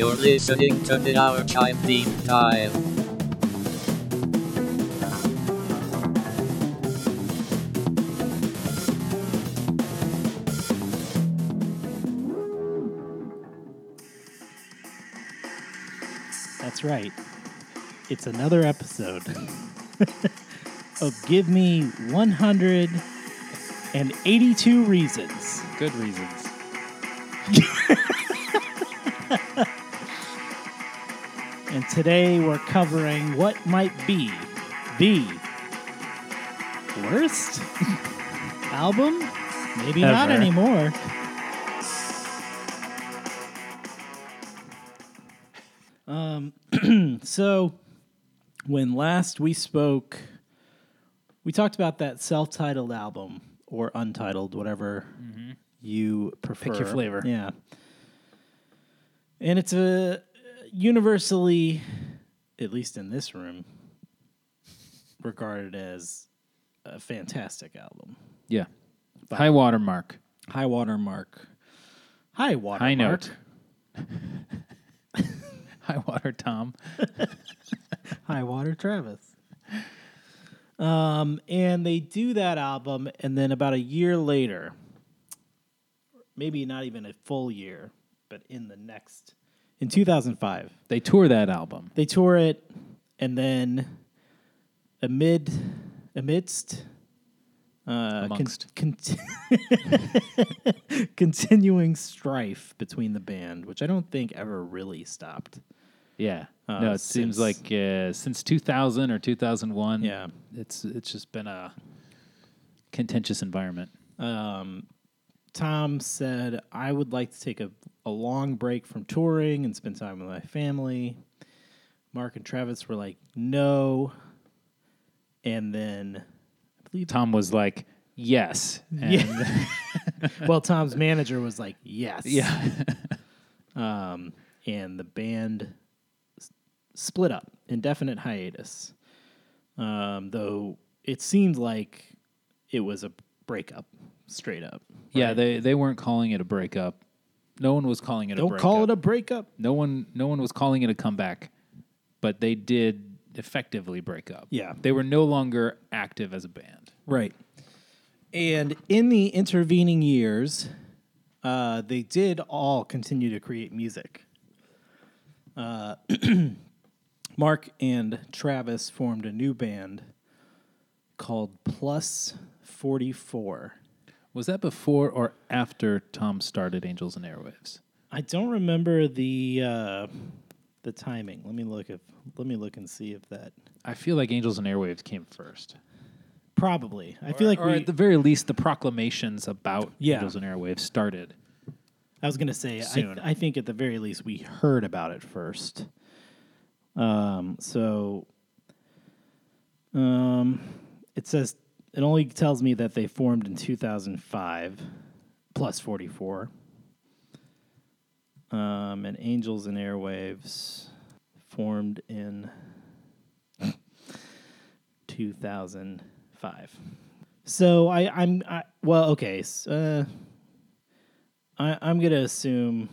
You're listening to the Hour Chime Deep Dive. That's right. It's another episode of Give Me 182 Reasons. Good reasons. And today we're covering what might be the worst album? Maybe not anymore. Um, so when last we spoke, we talked about that self-titled album or untitled, whatever you prefer. Pick your flavor. Yeah. And it's a universally, at least in this room, regarded as a fantastic album. Yeah. High water mark. High water mark. High water High note. High water Tom. High Water Travis. Um, and they do that album, and then about a year later, maybe not even a full year, but in the next, in 2005, They tour that album. they tour it, and then amid, amidst, uh, con- cont- continuing strife between the band, which I don't think ever really stopped. Yeah. Uh, no, it seems like uh, since 2000 or 2001. Yeah. It's it's just been a contentious environment. um, Tom said, I would like to take a, a long break from touring and spend time with my family. Mark and Travis were like, no. And then, I believe, Tom was like, "Yes." And Yeah. well, Tom's manager was like, yes. yeah. Um, and the band s- split up, indefinite hiatus. Um, though it seemed like it was a breakup, straight up. yeah, they they weren't calling it a breakup. No one was calling it a Don't breakup. call it a breakup. No one no one was calling it a comeback, but they did effectively break up. Yeah. They were no longer active as a band. Right. And in the intervening years, uh, they did all continue to create music. Uh, Mark and Travis formed a new band called Plus 44. Was that before or after Tom started Angels and Airwaves? I don't remember the uh, the timing. Let me look if let me look and see if that I feel like Angels and Airwaves came first. probably. I feel like or we, at the very least the proclamations about Yeah. Angels and Airwaves started. I was gonna say, I, Soon. I think at the very least we heard about it first. Um, so, um, it says it only tells me that they formed in 2005, plus 44. Um, and Angels and Airwaves formed in 2005. So I, I'm I, well, okay. s- Uh, I, I'm gonna assume.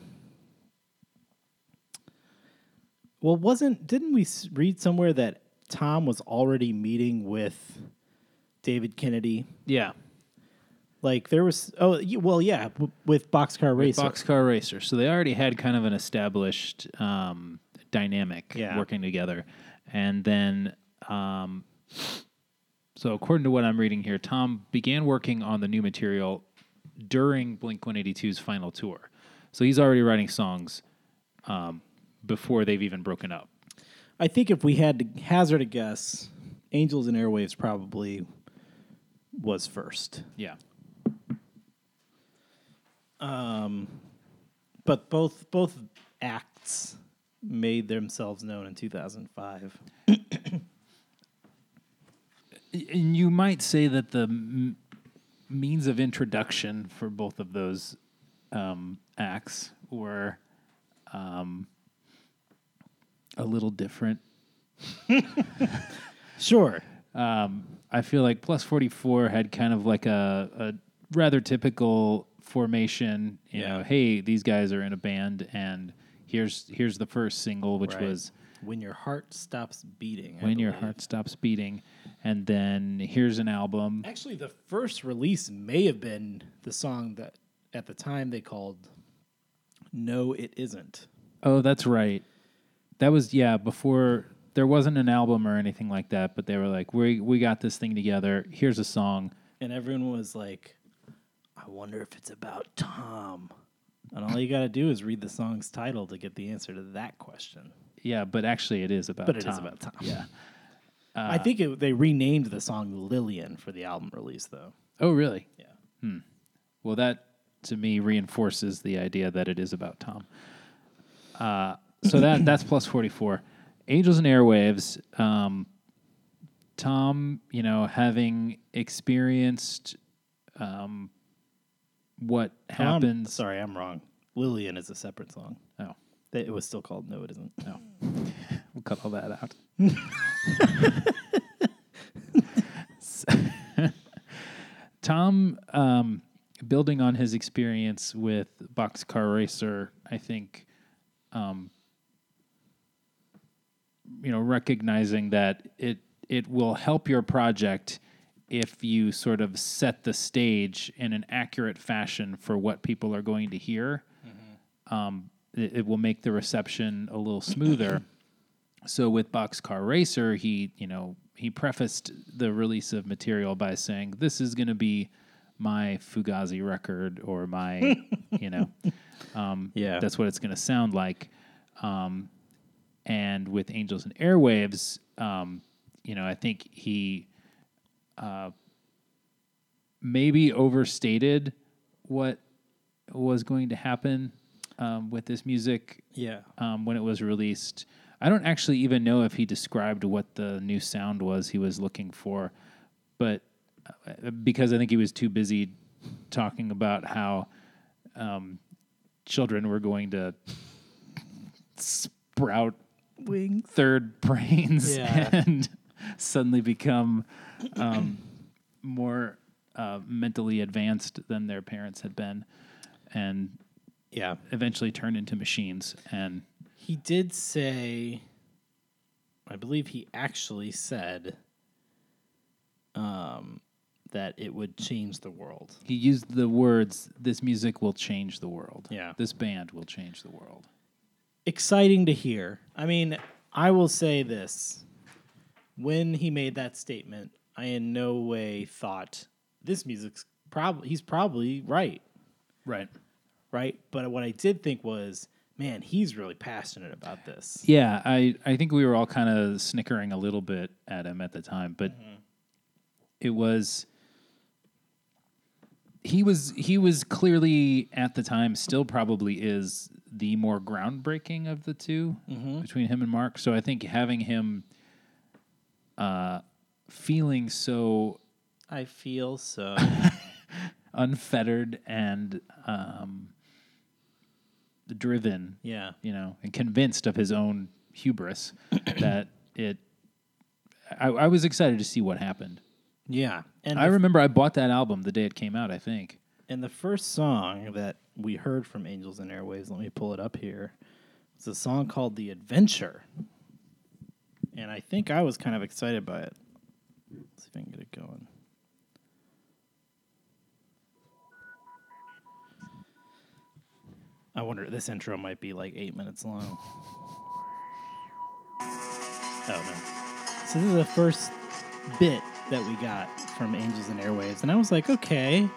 Well, wasn't didn't we read somewhere that Tom was already meeting with David Kennedy? Yeah. Like there was oh well yeah w- with Boxcar Racer. Boxcar Racer. So they already had kind of an established um, dynamic Yeah. working together. And then, um, so according to what I'm reading here, Tom began working on the new material during Blink 182's final tour. So he's already writing songs um, before they've even broken up. I think if we had to hazard a guess, Angels and Airwaves probably was first. Yeah. But both both acts made themselves known in 2005. And you might say that the m- means of introduction for both of those um, acts were um, a little different. Sure. Um, I feel like Plus 44 had kind of like a, a rather typical formation. You Yeah. know, hey, these guys are in a band and here's here's the first single, which Right. was When Your Heart Stops Beating. I When Your. Heart Stops Beating, and then here's an album. Actually, the first release may have been the song that at the time they called No, It Isn't. Oh, that's right. That was yeah before there wasn't an album or anything like that, but they were like, we we got this thing together. Here's a song. And everyone was like, I wonder if it's about Tom. And all you got to do is read the song's title to get the answer to that question. Yeah, but actually it is about. But it Tom. is about Tom. Yeah. I think it, they renamed the song Lillian for the album release, though. Oh, really? Yeah. Well, that to me reinforces the idea that it is about Tom. Uh, so that that's plus forty four. Angels and Airwaves. Um, Tom, you know, having experienced um, what Oh, I'm- happens. sorry, I'm wrong. Lillian is a separate song. Oh, It was still called No, It Isn't. no. we'll cut all that out. Tom, um, building on his experience with Boxcar Racer, I think, um, you know, recognizing that it it will help your project if you sort of set the stage in an accurate fashion for what people are going to hear. Um, it, it will make the reception a little smoother. so with Boxcar Racer, he you know he prefaced the release of material by saying, "This is going to be my Fugazi record or my you know." Um, Yeah. that's what it's going to sound like. Um, and with Angels and Airwaves, um, you know, I think he uh, maybe overstated what was going to happen um, with this music Yeah. um, when it was released. I don't actually even know if he described what the new sound was he was looking for, but uh, because I think he was too busy talking about how um, children were going to sprout Wings. third brains Yeah. and suddenly become um, more uh, mentally advanced than their parents had been, and Yeah. eventually turn into machines. And He did say, I believe he actually said um, that it would change the world. he used the words, "This music will change the world." Yeah. this band will change the world. Exciting to hear. I mean, I will say this. When he made that statement, I in no way thought this music's probably he's probably right, Right. right? But what I did think was, man, he's really passionate about this. Yeah, I, I think we were all kind of snickering a little bit at him at the time, but mm-hmm. it was he was he was clearly at the time still probably is the more groundbreaking of the 2 between him and Mark. So I think having him uh, feeling so I feel so. unfettered and um, driven yeah. you know, and convinced of his own hubris that it. I, I was excited to see what happened. Yeah. And I remember I bought that album the day it came out. I think. And the first song that we heard from Angels and Airwaves, let me pull it up here. It's a song called The Adventure. And I think I was kind of excited by it. Let's see if I can get it going. I wonder, this intro might be like eight minutes long. Oh, no. So this is the first bit that we got from Angels and Airwaves. And I was like, okay,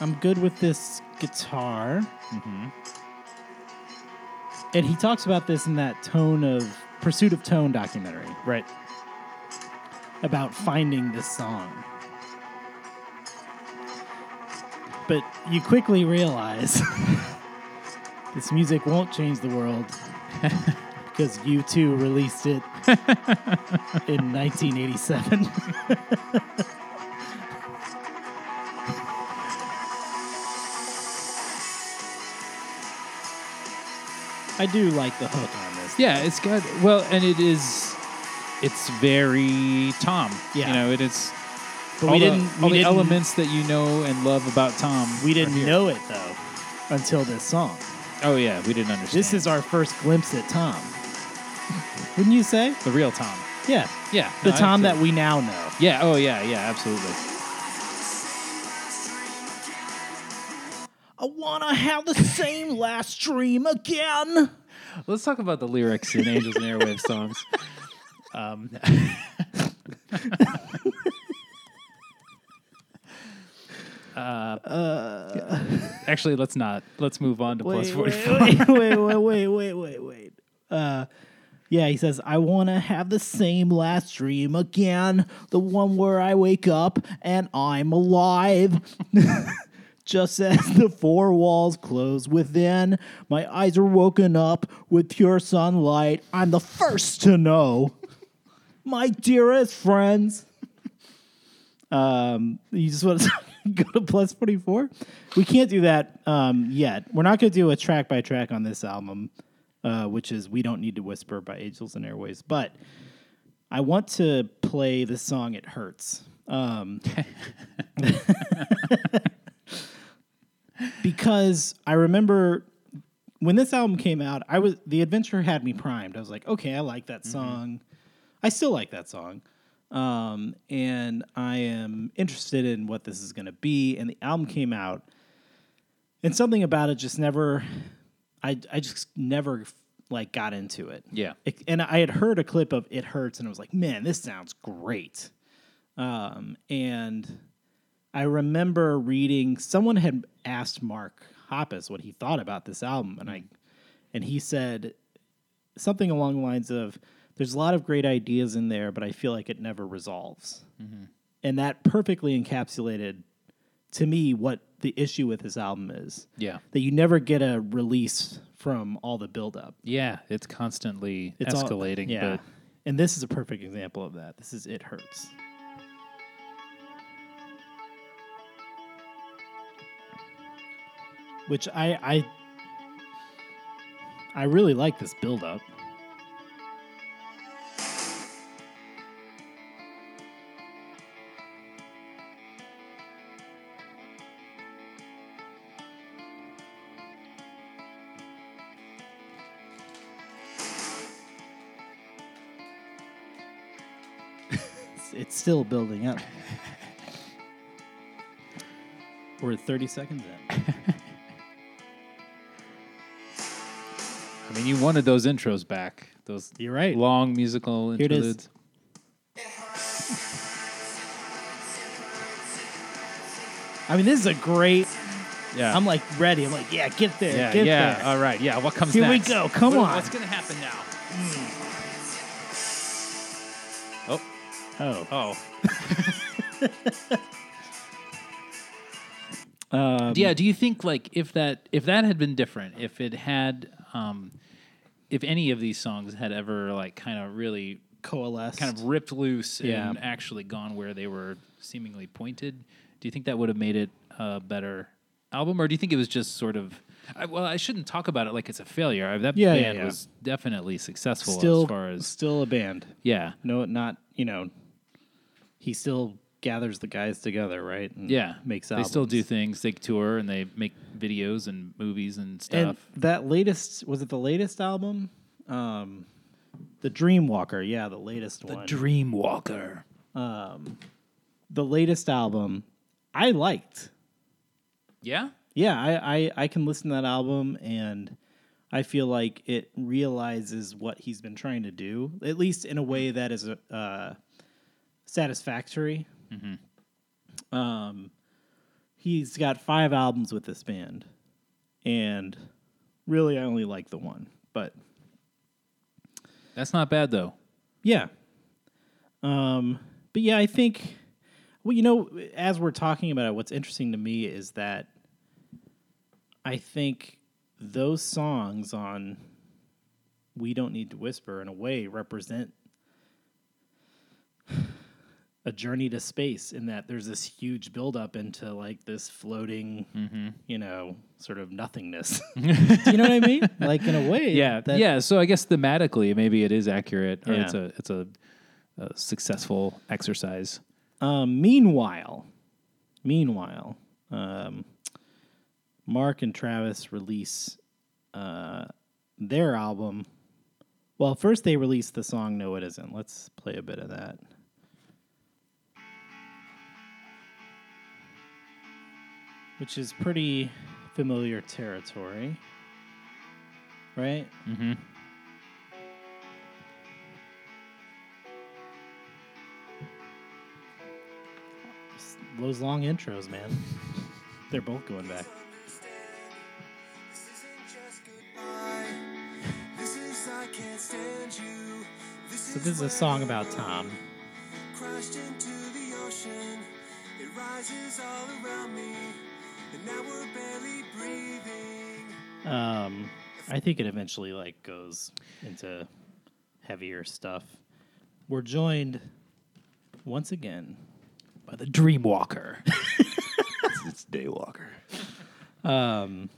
I'm good with this guitar. Mm-hmm. And he talks about this in that tone of Pursuit of Tone documentary Right. about finding this song. But you quickly realize this music won't change the world because U2 released it in 1987. I do like the hook on this. Yeah, it's got well, and it is. It's very Tom. Yeah. You know, it is. But we the, didn't. all we the didn't, elements that you know and love about Tom. We didn't know it though until this song. Oh yeah, we didn't understand. This is our first glimpse at Tom. Wouldn't you say? the real Tom. Yeah. Yeah, The no, Tom that we now know. Yeah. Oh yeah. Yeah. Absolutely. I wanna have the same last dream again. Let's talk about the lyrics in Angels and Airwaves songs. Um, uh, actually, let's not. Let's move on to plus Wait, forty wait, wait, wait, wait, wait, wait, wait. Uh, yeah, he says, I want to have the same last dream again, the one where I wake up and I'm alive. Just as the four walls close within, my eyes are woken up with pure sunlight. I'm the first to know. My dearest friends. Um, you just want to go to plus 44? We can't do that um, yet. We're not going to do a track by track on this album, uh, which is We Don't Need to Whisper by Angels and Airwaves. But I want to play the song It Hurts. Um, because I remember when this album came out, I was the adventure had me primed. I was like, okay, I like that song. I still like that song. Um, and I am interested in what this is going to be. And the album came out, and something about it just never, I, I just never like got into it. Yeah. It- and I had heard a clip of "It Hurts," and I was like, "Man, this sounds great." Um, and I remember reading someone had asked Mark Hoppus what he thought about this album, and I, mm-hmm. and he said something along the lines of, "There's a lot of great ideas in there, but I feel like it never resolves," mm-hmm. and that perfectly encapsulated to me what the issue with this album is. Yeah. That you never get a release from all the buildup. Yeah. It's constantly It's all- escalating. yeah. But and this is a perfect example of that. This is It Hurts. Which I I I really like this build up. It's, still building up. We're 30 seconds in. mean, you wanted those intros back. Those You're right. long musical Here it is. interludes. I mean, this is a great. Yeah. I'm like ready. I'm like, yeah, get there, yeah. get yeah. there. All right. Yeah. What comes next? Here we next? go. Come What- on. What's gonna happen now? Hmm. Oh. oh, Oh. um, yeah. Do you think like if that if that had been different, if it had, um, if any of these songs had ever like kind of really coalesced. kind of ripped loose Yeah. and actually gone where they were seemingly pointed, do you think that would have made it a better album, or do you think it was just sort of? I, well, I shouldn't talk about it like it's a failure. I, that Yeah, yeah, band yeah. was definitely successful still, as far as still a band. yeah, No, not you know. He still gathers the guys together, right? And yeah. makes They still do things. They tour and they make videos and movies and And stuff. that latest was it the latest album? Um, the Dreamwalker, yeah, the latest one. The Dreamwalker. the latest album, I liked. Yeah. Yeah, I, I I can listen to that album and I feel like it realizes what he's been trying to do, at least in a way that is uh, satisfactory. Um, he's got five albums with this band, and really, I only like the one. But That's not bad though. yeah, um, but yeah, I think. Well, you know, as we're talking about it, what's interesting to me is that I think those songs on We Don't Need to Whisper, in a way, represent a journey to space in that there's this huge buildup into like this floating, Mm-hmm. you know, sort of nothingness. Do you know what I mean? Like in a way. Yeah. yeah. So I guess thematically, maybe it is accurate, or Yeah. it's a it's a, a successful exercise. Um, meanwhile, meanwhile, um, Mark and Travis release uh, their album. Well, first they released the song "No It Isn't." Let's play a bit of that. Which is pretty familiar territory, right? Mm-hmm. Just Those long intros, man. They're both going back. So this is a song about Tom. crashed into the ocean. It rises all around me, and now we're barely breathing. Um, I think it eventually like goes into heavier stuff. We're joined once again by the Dreamwalker. It's Daywalker. um,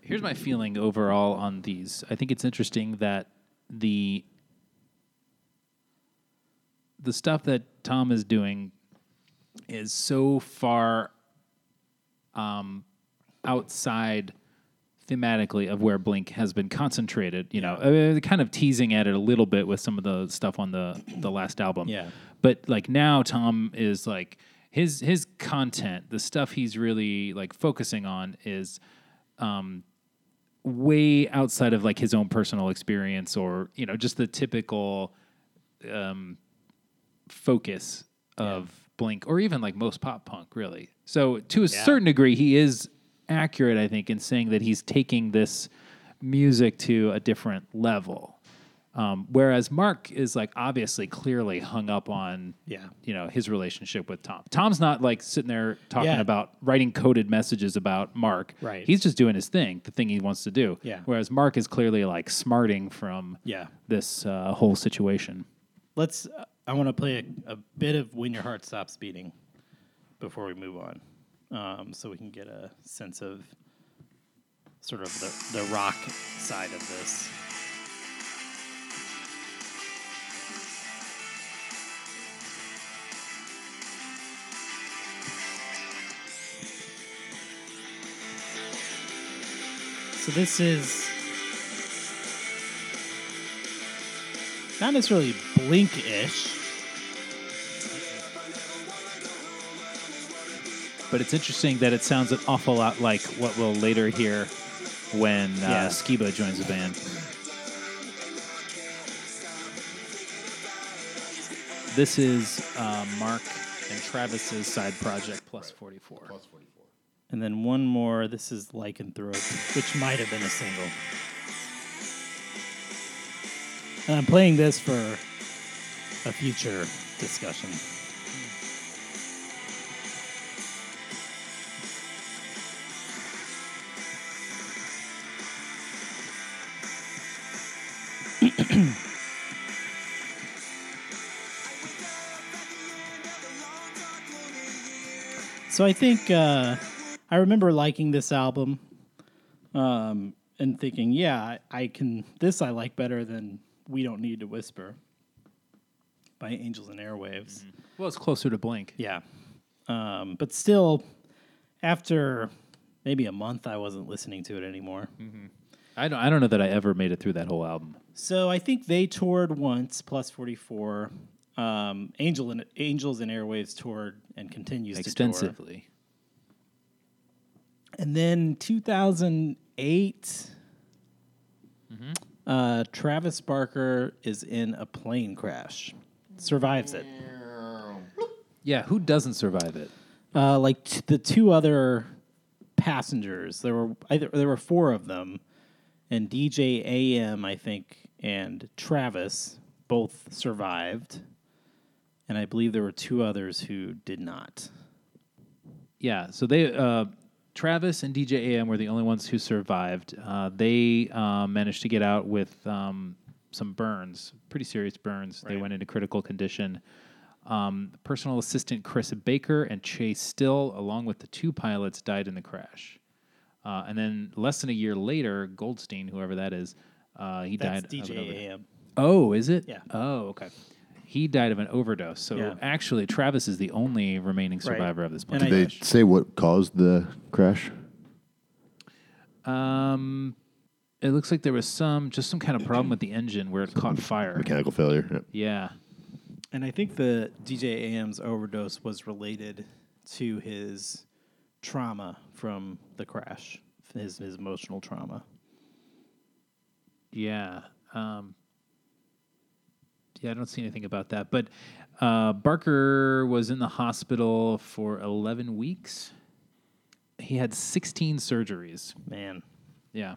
Here's my feeling overall on these. I think it's interesting that the the stuff that Tom is doing is so far um, outside thematically of where Blink has been concentrated. You know, uh, kind of teasing at it a little bit with some of the stuff on the the last album. Yeah. But like now, Tom is like his his content, the stuff he's really like focusing on is um, way outside of like his own personal experience or you know just the typical um, focus of Blink or even like most pop punk, really. So to a Yeah. certain degree, he is accurate, I think, in saying that he's taking this music to a different level. Um, whereas Mark is like obviously clearly hung up on Yeah. you know his relationship with Tom. Tom's not like sitting there talking Yeah. about writing coded messages about Mark. Right. He's just doing his thing, the thing he wants to do. Yeah. Whereas Mark is clearly like smarting from yeah. this uh, whole situation. Let's. Uh, I want to play a, a bit of "When Your Heart Stops Beating" before we move on, um, so we can get a sense of sort of the the rock side of this. So this is not necessarily blink-ish. But it's interesting that it sounds an awful lot like what we'll later hear when uh, Yeah. Skiba joins the band. This is uh, Mark and Travis's side project, Plus 44. And then one more. This is Lycanthrope, which might have been a single. And I'm playing this for a future discussion. So I think uh, I remember liking this album um, and thinking, yeah, I, I can. This I like better than "We Don't Need to Whisper" by Angels and Airwaves. Well, it's closer to Blink. Yeah, um, but still, after maybe a month, I wasn't listening to it anymore. I don't, I don't know that I ever made it through that whole album. So I think they toured once, plus forty four. Um, Angel and Angels and Airwaves toured and continues to tour. Extensively. And then 2008, uh, Travis Barker is in a plane crash, survives it. Yeah, who doesn't survive it? Uh, like t- the two other passengers, there were either there were four of them, and DJ AM, I think, and Travis both survived, and I believe there were two others who did not. Yeah, so they uh, Travis and DJ AM were the only ones who survived. Uh, they uh, managed to get out with um, some burns, pretty serious burns. They went into critical condition. Um, personal assistant Chris Baker and Chase Still, along with the two pilots, died in the crash. Uh, and then less than a year later, Goldstein, whoever that is, uh, he That's died. DJ AM. Oh, is it? Yeah. Oh, okay. He died of an overdose. So Yeah. actually, Travis is the only remaining survivor of this plane Did they crash. say what caused the crash? Um, It looks like there was some just some kind of problem with the engine where it caught fire. Mechanical failure. Yep. Yeah. And I think the DJ AM's overdose was related to his trauma from the crash, his, his emotional trauma. Yeah. Um, yeah, I don't see anything about that. But uh, Barker was in the hospital for 11 weeks. He had 16 surgeries. Man, Yeah.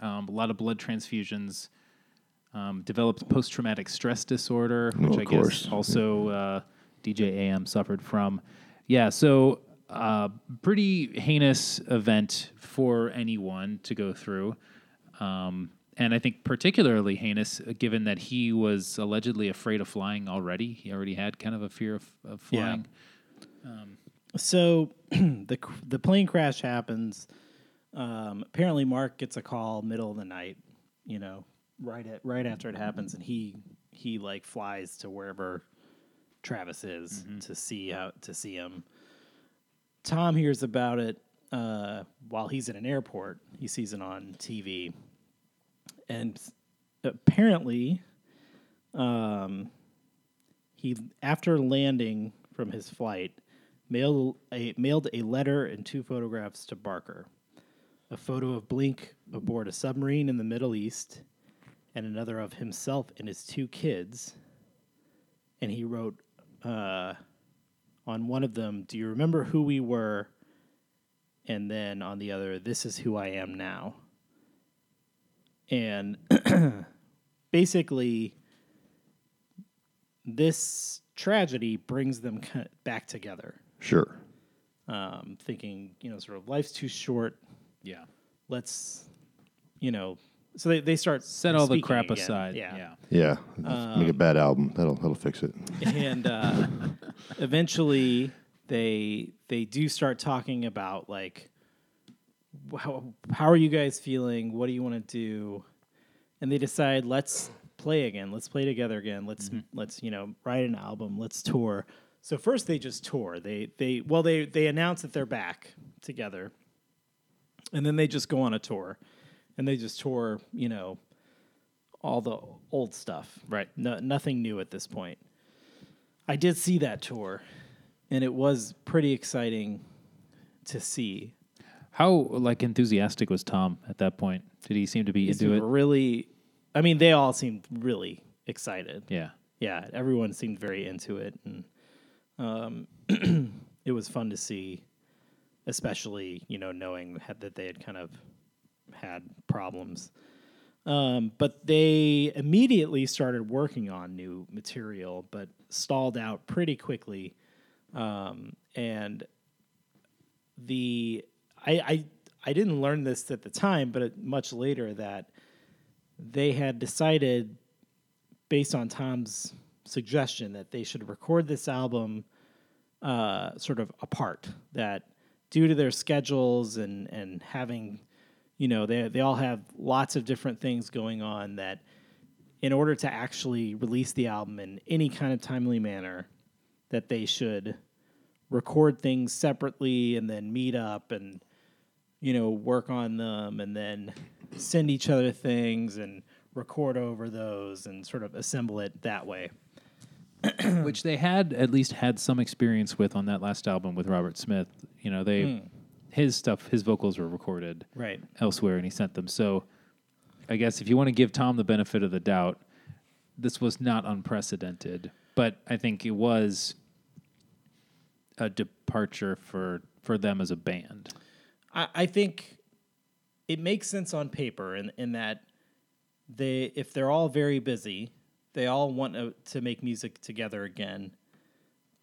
Um, a lot of blood transfusions. Um, developed post traumatic stress disorder, which of I course. guess also uh, DJ AM suffered from. Yeah, so uh, pretty heinous event for anyone to go through. Um, and I think particularly heinous uh, given that he was allegedly afraid of flying already. He already had kind of a fear of, of Yeah. flying. So the the plane crash happens. Um, apparently, Mark gets a call middle of the night. You know, right at right after it happens, and he he like flies to wherever Travis is to see how to see him. Tom hears about it uh, while he's in an airport. He sees it on TV, and apparently, um, he after landing from his flight mailed a mailed a letter and two photographs to Barker. A photo of Blink aboard a submarine in the Middle East, and another of himself and his two kids. And he wrote uh, on one of them, "Do you remember who we were?" And then on the other, "This is who I am now." And basically, this tragedy brings them back together. Sure. Um, thinking, you know, sort of life's too short. Yeah. Let's, you know, so they, they start Set all the crap again. aside. Yeah. Yeah. Um, Make a bad album. That'll that'll fix it. and uh, eventually they they do start talking about like how how are you guys feeling? What do you want to do? And they decide let's play again. Let's play together again. Let's mm-hmm. let's you know write an album. Let's tour. So first they just tour. They they well they they announce that they're back together, and then they just go on a tour, and they just tour. You know. All the old stuff, Right. No, nothing new at this point. I did see that tour, and it was pretty exciting to see. How like enthusiastic was Tom at that point? Did he seem to be These into it? Really, I mean, they all seemed really excited. Yeah. Yeah, everyone seemed very into it, and um, it was fun to see, especially you know knowing had, that they had kind of had problems. Um, but they immediately started working on new material, but stalled out pretty quickly. Um, and the I, I I didn't learn this at the time, but much later that they had decided, based on Tom's suggestion, that they should record this album uh, sort of apart. That due to their schedules and and having, you know, they they all have lots of different things going on. That in order to actually release the album in any kind of timely manner, that they should record things separately and then meet up and you know work on them and then send each other things and record over those and sort of assemble it that way. Which they had at least had some experience with on that last album with Robert Smith. You know, they hmm. his stuff, his vocals were recorded Right. elsewhere, and he sent them. So, I guess if you want to give Tom the benefit of the doubt, this was not unprecedented, but I think it was a departure for for them as a band. I, I think it makes sense on paper in, in that they if they're all very busy, they all want to, to make music together again.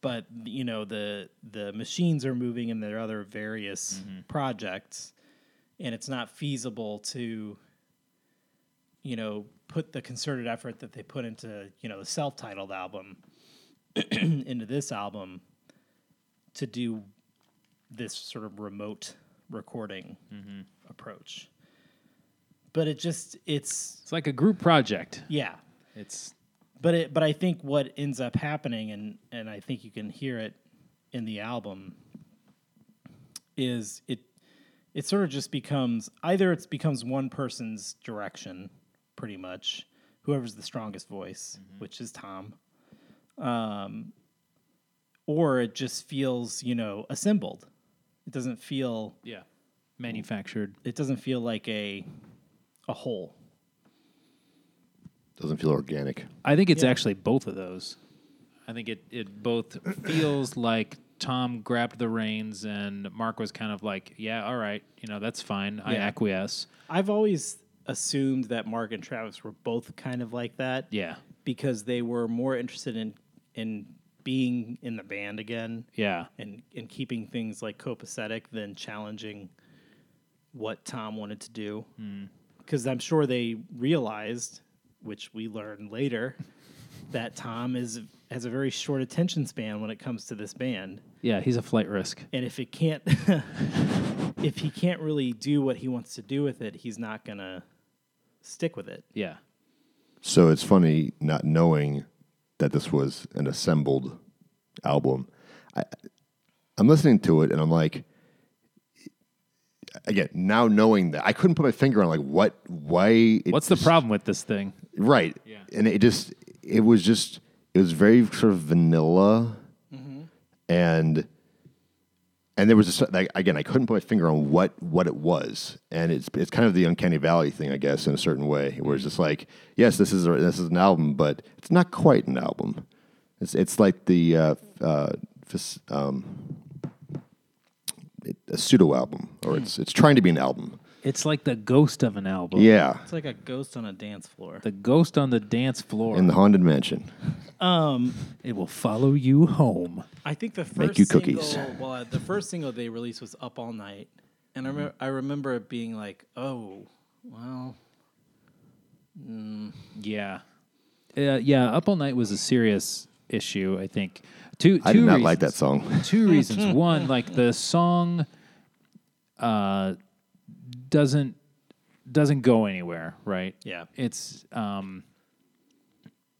But you know the the machines are moving in their other various mm-hmm. projects, and it's not feasible to you know put the concerted effort that they put into you know the self-titled album into this album to do this sort of remote recording approach. But it just it's It's like a group project. yeah. It's But it but I think what ends up happening and and I think you can hear it in the album is it it sort of just becomes either it becomes one person's direction, pretty much, whoever's the strongest voice, which is Tom, um, or it just feels you know assembled. It doesn't feel Yeah. Manufactured. it doesn't feel like a a whole. Doesn't feel organic. I think it's actually both of those. I think it, it both feels like Tom grabbed the reins and Mark was kind of like, yeah, all right, you know, that's fine. I Yeah. acquiesce. I've always assumed that Mark and Travis were both kind of like that. Yeah. because they were more interested in in being in the band again Yeah. and and keeping things like copacetic than challenging what Tom wanted to do. Hmm. Because I'm sure they realized, which we learned later, that Tom is has a very short attention span when it comes to this band, Yeah. He's a flight risk. and if it can't, if he can't really do what he wants to do with it, he's not gonna stick with it. Yeah. So it's funny not knowing that this was an assembled album. I, I'm listening to it and I'm like, again, now knowing that I couldn't put my finger on like what, why. It What's the problem with this thing? Right. Yeah. And it just, it was just, it was very sort of vanilla. Mm-hmm. And, and there was like, again, I couldn't put my finger on what, what it was. And it's, it's kind of the uncanny valley thing, I guess, in a certain way, where it's just like, yes, this is, a, this is an album, but it's not quite an album. It's, it's like the, uh, uh, um, a pseudo album, or it's, it's trying to be an album. It's like the ghost of an album. Yeah. It's like a ghost on a dance floor. The ghost on the dance floor. In the haunted mansion. Um, it will follow you home. I think the first Make you single, cookies. well, uh, the first single they released was "Up All Night," and I remember, I remember it being like, "Oh, well, Yeah. Uh, yeah. Up All Night was a serious issue, I think. Two, two I did not like that song. two reasons. One, like the song uh, doesn't doesn't go anywhere, right? Yeah. It's um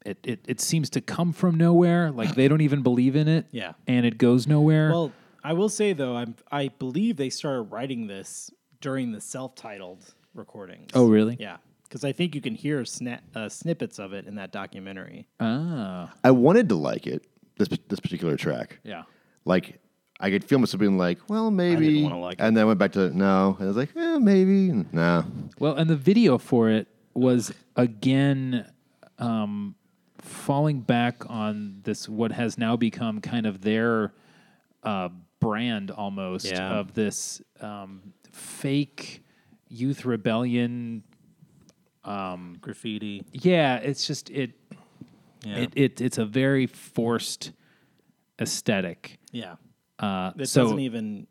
it, it it seems to come from nowhere. Like they don't even believe in it. Yeah. And it goes nowhere. Well, I will say though, I'm, I believe they started writing this during the self-titled recordings. oh really? Yeah, because I think you can hear sna- uh, snippets of it in that documentary. Ah. I wanted to like it, this this particular track. Yeah. Like I could feel myself being like, well, maybe. wanna like it. and then I went back to no, and I was like, eh, maybe, and no. Well, and the video for it was again um, falling back on this what has now become kind of their uh, brand almost Yeah. of this um, fake youth rebellion. Graffiti. Yeah, it's just it. Yeah. It, it it's a very forced aesthetic. yeah. Uh, It so doesn't even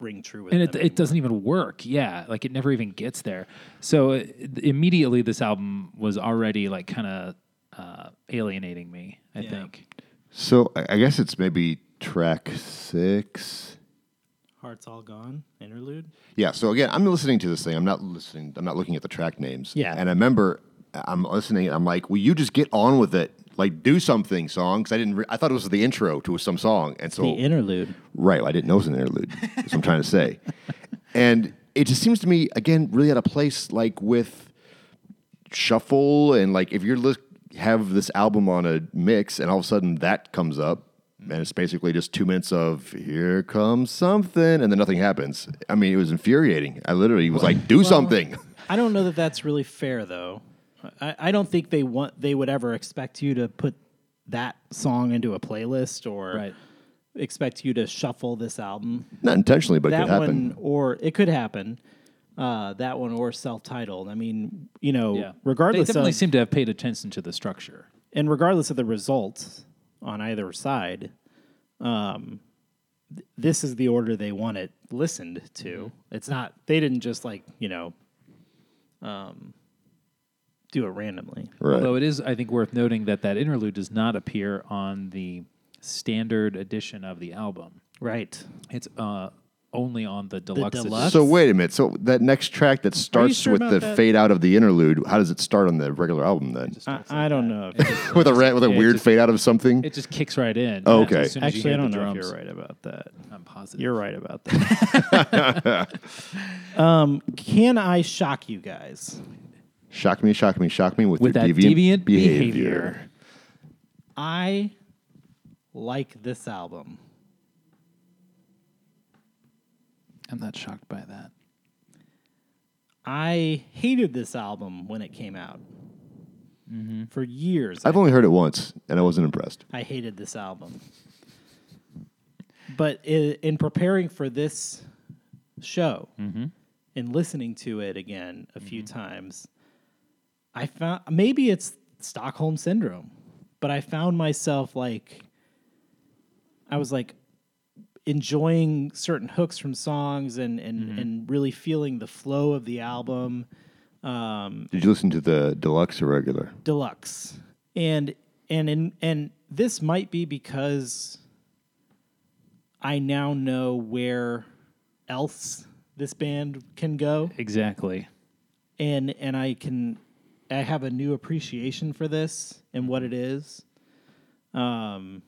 ring true with and it, it doesn't even work. Yeah, like it never even gets there. So uh, immediately, this album was already like kind of uh, alienating me. I Yeah. think. So I I guess it's maybe track six. Hearts all gone. Interlude. Yeah. So again, I'm listening to this thing. I'm not listening. I'm not looking at the track names. Yeah. And I remember I'm listening. I'm like, will you just get on with it? Like, do something, song. Because I didn't. Re- I thought it was the intro to some song, and so The interlude. Right. Well, I didn't know it was an interlude. That's what I'm trying to say. And it just seems to me, again, really out of place, like with shuffle and like if you're li- have this album on a mix and all of a sudden that comes up and it's basically just two minutes of here comes something and then nothing happens. I mean, it was infuriating. I literally was like, do something. I don't know that that's really fair, though. I, I don't think they want they would ever expect you to put that song into a playlist or Right. expect you to shuffle this album. Not intentionally, but it that could happen. one, or it could happen. Uh, that one, or self-titled. I mean, you know, Yeah. regardless they definitely of seem to have paid attention to the structure. and regardless of the results on either side, um, th- this is the order they want it listened to. Mm-hmm. It's not they didn't just like you know, um, do it randomly. Right. Although it is, I think, worth noting that that interlude does not appear on the standard edition of the album. Right. It's uh, only on the deluxe. edition. deluxe? So wait a minute. So that next track that starts sure with about the that? fade out of the interlude, how does it start on the regular album then? I, I don't know. If with a ra- with a Yeah, it weird just- fade out of something. It just kicks right in. Oh, as okay. soon as you actually, hear I don't the know if drums. you're right about that. I'm positive. You're right about that. um, can I shock you guys? Shock me, shock me, shock me with, with your that deviant, deviant, behavior. I like this album. I'm not shocked by that. I hated this album when it came out. Mm-hmm. For years, I've only heard it once, and I wasn't impressed. I hated this album. But i in preparing for this show mm-hmm. and listening to it again a few mm-hmm. times, I found maybe it's Stockholm syndrome, but I found myself like I was like enjoying certain hooks from songs and and, mm-hmm. and really feeling the flow of the album um, Did you listen to the deluxe or regular? deluxe and and in, and this might be because i now know where else this band can go Exactly. and and i can i have a new appreciation for this and what it is um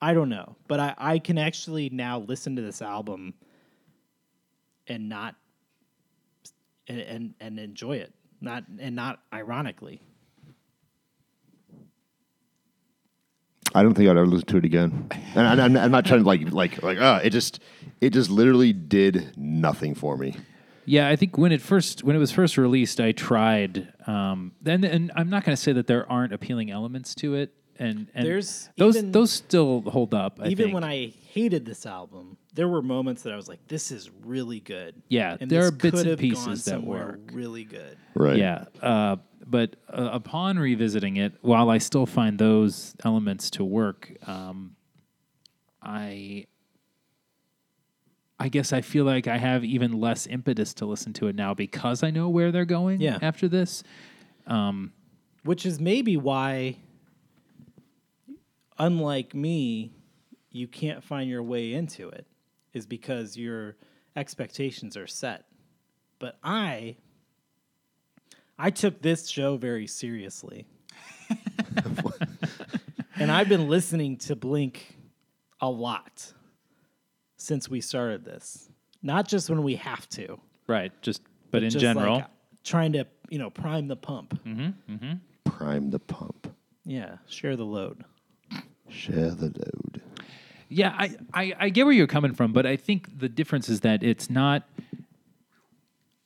i don't know but i i can actually now listen to this album and not and and, and enjoy it not and not ironically I don't think I'd ever listen to it again. And I, I'm, I'm not trying to like like like uh, it just it just literally did nothing for me. Yeah, I think when it first when it was first released, I tried. Um, then and I'm not going to say that there aren't appealing elements to it, and, and There's those even- those still hold up. I even think. when I hated this album, there were moments that I was like, "This is really good." Yeah, and there are bits and pieces that somewhere work. really good. Right. Yeah, uh, but uh, upon revisiting it, while I still find those elements to work, um, I I guess I feel like I have even less impetus to listen to it now because I know where they're going. Yeah. After this, um, Which is maybe why, unlike me, you can't find your way into it, is because your expectations are set. But I, I took this show very seriously. and I've been listening to Blink a lot since we started this. Not just when we have to, right? Just but in just general, like trying to, you know, prime the pump. Prime the pump. Yeah, share the load. Share the load. Yeah, I, I, I get where you're coming from, but I think the difference is that it's not.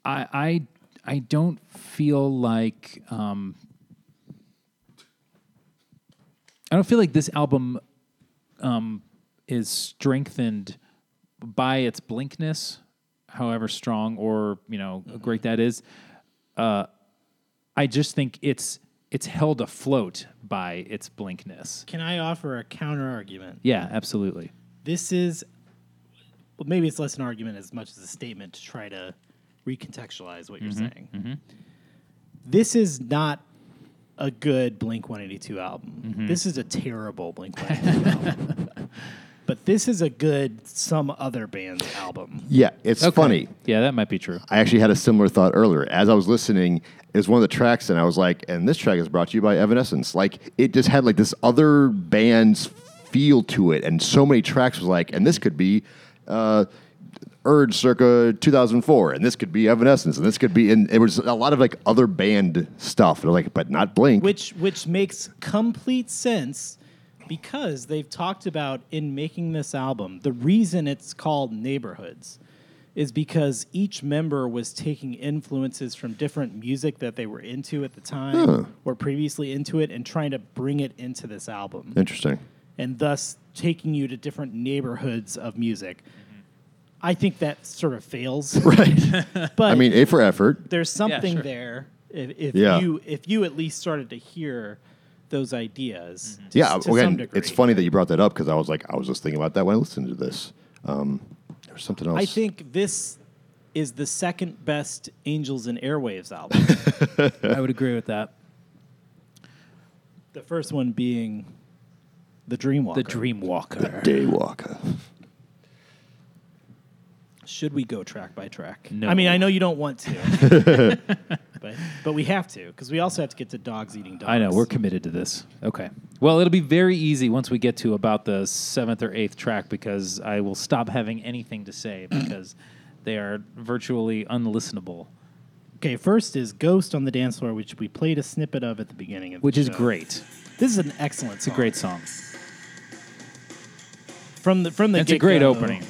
I I I don't feel like um, I don't feel like this album um, is strengthened by its blinkness, however strong or you know mm-hmm. great that is. Uh, I just think it's it's held afloat by its blinkness. Can I offer a counter argument? Yeah, absolutely. This is, well, maybe it's less an argument as much as a statement to try to recontextualize what you're mm-hmm, saying. Mm-hmm. This is not a good Blink 182 album. This is a terrible Blink 182 album. But this is a good some other band's album. Yeah, it's Okay. funny. Yeah, that might be true. I actually had a similar thought earlier. As I was listening, it was one of the tracks, and I was like, and this track is brought to you by Evanescence. Like, it just had like this other band's feel to it, and so many tracks was like, and this could be uh, Urge circa 2004, and this could be Evanescence, and this could be, and it was a lot of like other band stuff. And like, but not Blink. which which makes complete sense because they've talked about in making this album the reason it's called neighborhoods is because each member was taking influences from different music that they were into at the time or previously into it and trying to bring it into this album Interesting. and thus taking you to different neighborhoods of music i think that sort of fails Right. but I mean, A for effort. there's something sure. there if, if Yeah. you if you at least started to hear those ideas. Mm-hmm. to Yeah, to well, some again, degree. it's funny that you brought that up because I was like, I was just thinking about that when I listened to this. Um, there's something else. I think this is the second best Angels and Airwaves album. I would agree with that. the first one being the Dreamwalker. The Dreamwalker. The Daywalker. Should we go track by track? No. I mean, I know you don't want to, but but we have to because we also have to get to dogs eating dogs. I know we're committed to this. Okay. Well, it'll be very easy once we get to about the seventh or eighth track because I will stop having anything to say because they are virtually unlistenable, okay. First is "Ghost on the Dance Floor," which we played a snippet of at the beginning of, the which is show. great. This is an excellent. It's a great song. from the from the. It's a great opening.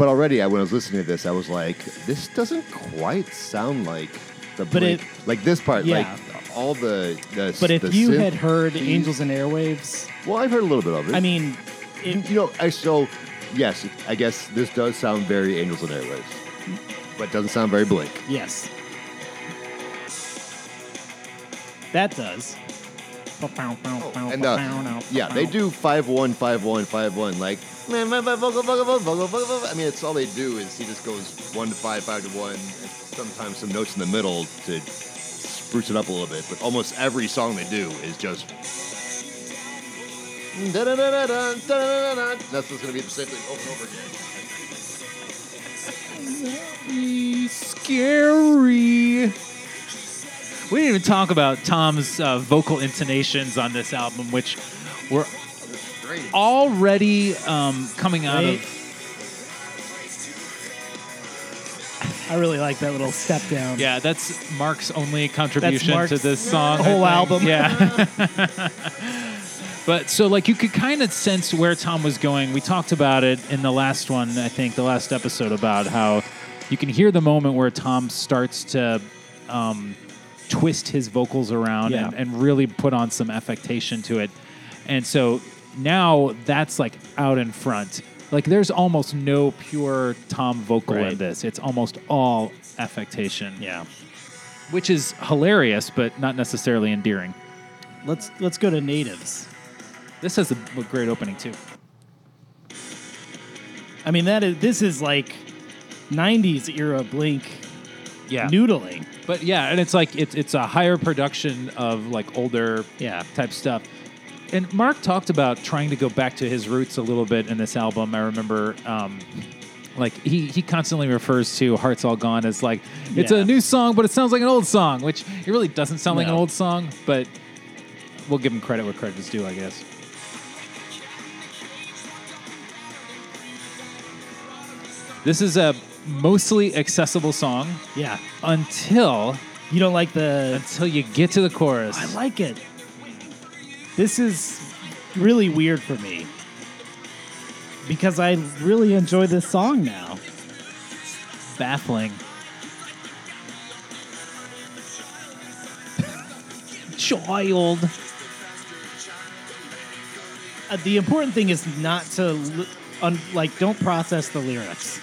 But already, I, when I was listening to this, I was like, this doesn't quite sound like the But Blink. it- like this part, Yeah. like all the the. But if the you synth had heard "Angels and Airwaves," well, I've heard a little bit of it. I mean, it, you know, I so yes, I guess this does sound very Angels and Airwaves, but doesn't sound very Blink. yes, that does. And uh, yeah, they do five one five one five one like. I mean, it's all they do is he just goes one to five, five to one, and sometimes some notes in the middle to spruce it up a little bit. But almost every song they do is just. That's just gonna be the same thing over and over again. Scary. We didn't even talk about Tom's uh, vocal intonations on this album, which were already um, coming out of. I really like that little step down. Yeah, that's Mark's only contribution Mark's to this song. Whole album. Yeah. but so, like, you could kind of sense where Tom was going. We talked about it in the last one, I think, the last episode, about how you can hear the moment where Tom starts to um, twist his vocals around Yeah. and, and really put on some affectation to it. And so now that's like out in front. Like there's almost no pure Tom vocal in this. It's almost all affectation. yeah. Which is hilarious, but not necessarily endearing. Let's let's go to natives. This has a, a great opening too. I mean, that is this is like '90s era Blink Yeah. noodling. But yeah, and it's like it's it's a higher production of like older Yeah. type stuff. And Mark talked about trying to go back to his roots a little bit in this album. I remember um like he, he constantly refers to Hearts All Gone as like it's Yeah. a new song, but it sounds like an old song, which it really doesn't sound like an No. old song, but we'll give him credit where credit is due, I guess. This is a mostly accessible song Yeah. until You don't like the? until you get to the chorus. I like it. This is really weird for me because I really enjoy this song now. baffling. Child. Uh, the important thing is not to un- like don't process the lyrics.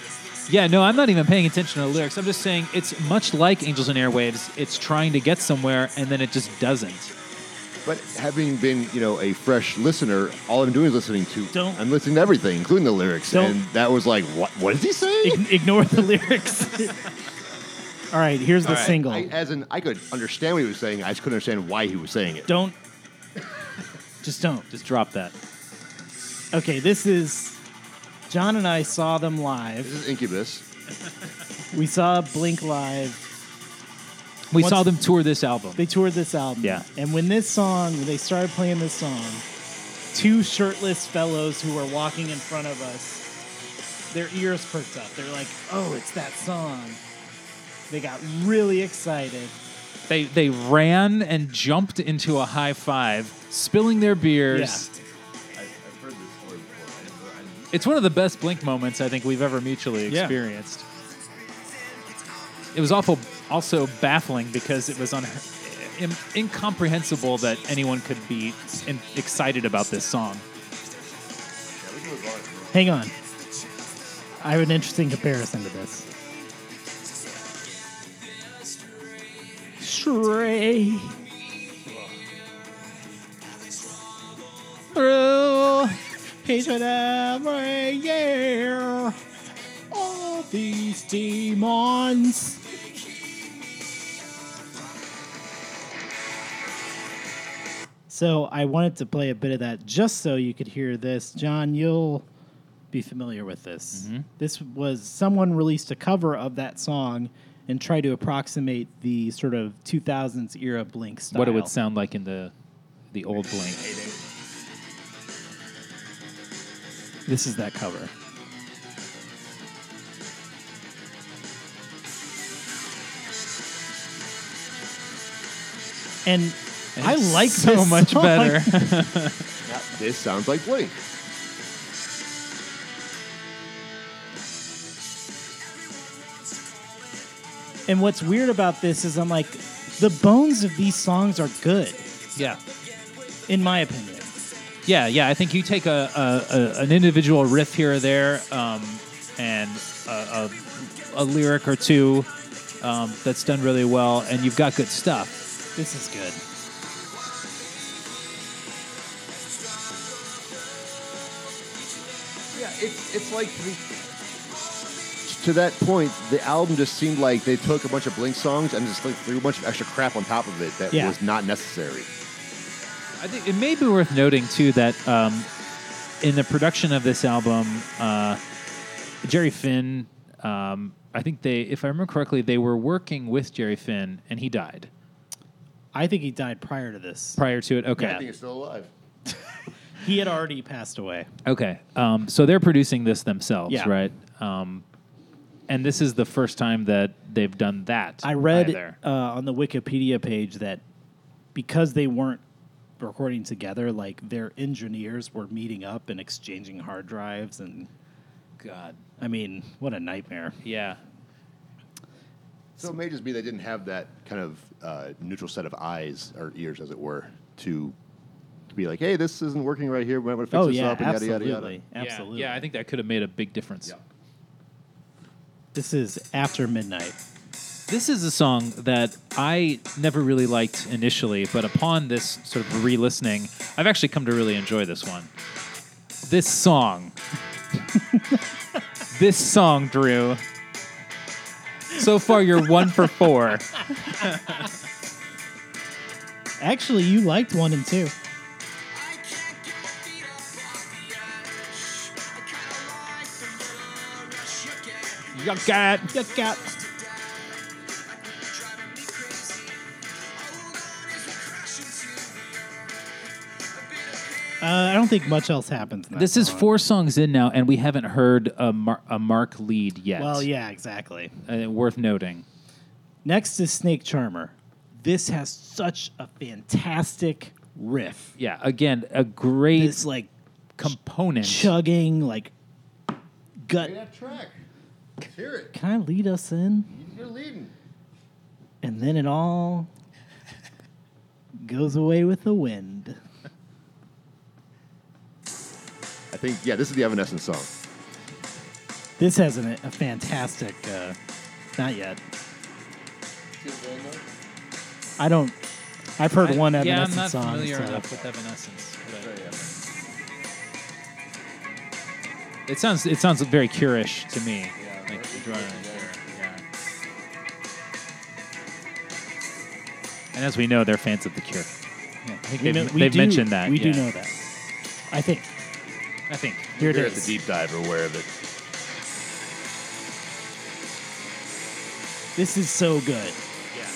Yeah, no, I'm not even paying attention to the lyrics. I'm just saying it's much like Angels and Airwaves. It's trying to get somewhere and then it just doesn't. But having been, you know, a fresh listener, all I'm doing is listening to. Don't- I'm listening to everything, including the lyrics, Don't- and that was like, what? What is he saying? Ig- ignore the lyrics. All right, here's the All right, single. I, as in, I could understand what he was saying. I just couldn't understand why he was saying it. don't. Just don't. Just drop that. Okay, this is. John and I saw them live. This is Incubus. We saw Blink live. We What's- saw them tour this album. They toured this album. Yeah. And when this song, when they started playing this song, two shirtless fellows who were walking in front of us, their ears perked up. They're like, oh, it's that song. They got really excited. They they ran and jumped into a high five, spilling their beers. It's one of the best Blink moments I think we've ever mutually Yeah. experienced. It was awful, also baffling because it was un- in- incomprehensible that anyone could be in- excited about this song. Hang on. I have an interesting comparison to this. Stray through each and every year. All these demons. So I wanted to play a bit of that just so you could hear this. John, you'll be familiar with this. Mm-hmm. This was someone released a cover of that song and tried to approximate the sort of 2000s era Blink style. What it would sound like in the the old Blink. This is that cover. And I It's like so this much song. better. This sounds like Blink. And what's weird about this is I'm like, the bones of these songs are good, yeah. in my opinion. Yeah, yeah. I think you take a, a, a an individual riff here or there, um, and a, a, a lyric or two um, that's done really well, and you've got good stuff. This is good. Yeah, it's it's like the, to that point, the album just seemed like they took a bunch of Blink songs and just like threw a bunch of extra crap on top of it that Yeah. was not necessary. I think it may be worth noting too that um, in the production of this album, uh, Jerry Finn, um, I think they, if I remember correctly, they were working with Jerry Finn, and he died I think he died prior to this. prior to it. Okay, Yeah. it's still alive. He had already passed away. Okay. Um, so they're producing this themselves, Yeah. right? Um, and this is the first time that they've done that. I read either. uh, on the Wikipedia page that because they weren't recording together, like their engineers were meeting up and exchanging hard drives, and God. I mean, what a nightmare. Yeah. So it may just be they didn't have that kind of uh, neutral set of eyes or ears, as it were, to to be like, hey, this isn't working right here. We might want to fix oh this yeah, up and yada absolutely, yada yada. Yeah, absolutely. Yeah, I think that could have made a big difference. Yeah. this is after midnight. This is a song that I never really liked initially, but upon this sort of re listening, I've actually come to really enjoy this one. This song. this song, Drew. So far, you're one for four. Actually, you liked one and two. You got You got. I don't think much else happens. In that This is song. four songs in now, and we haven't heard a, Mar- a Mark lead yet. Well, yeah, exactly. Uh, worth noting. Next is Snake Charmer. This has such a fantastic riff. Yeah, again, a great This like component. chugging, like gut. that track. Let's hear it. Can I lead us in? You're leading. And then it all goes away with the wind. I think yeah, this is the Evanescence song. This has an, a fantastic. Uh, not yet. I don't. I've heard one I, yeah, I'm Evanescence not song. familiar so- enough with Evanescence. but- It sounds it sounds very Cure-ish to me. like drawing on yeah. And as we know, they're fans of the Cure. Yeah, I think We they've, know- we they've do- mentioned that. We do know that. I think. I think. Here it at is. the deep dive or aware of it. This is so good. Yeah.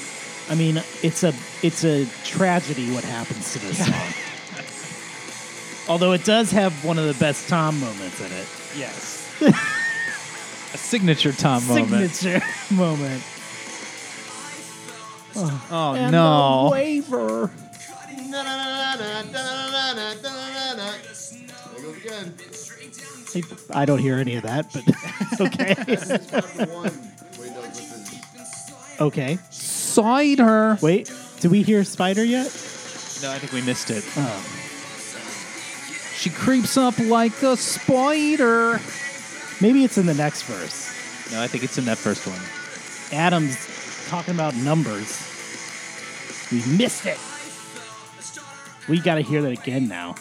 I mean, it's a it's a tragedy what happens to this song. Although it does have one of the best Tom moments in it. Yes. A signature Tom moment. Signature moment. Oh, oh, oh And no. the waiver. There goes again. I don't hear any of that, but it's okay. okay. Cider. Wait, do we hear Spider yet? No, I think we missed it. Oh. She creeps up like a spider. Maybe it's in the next verse. No, I think it's in that first one. Adam's talking about numbers. We missed it. We got to hear that again now.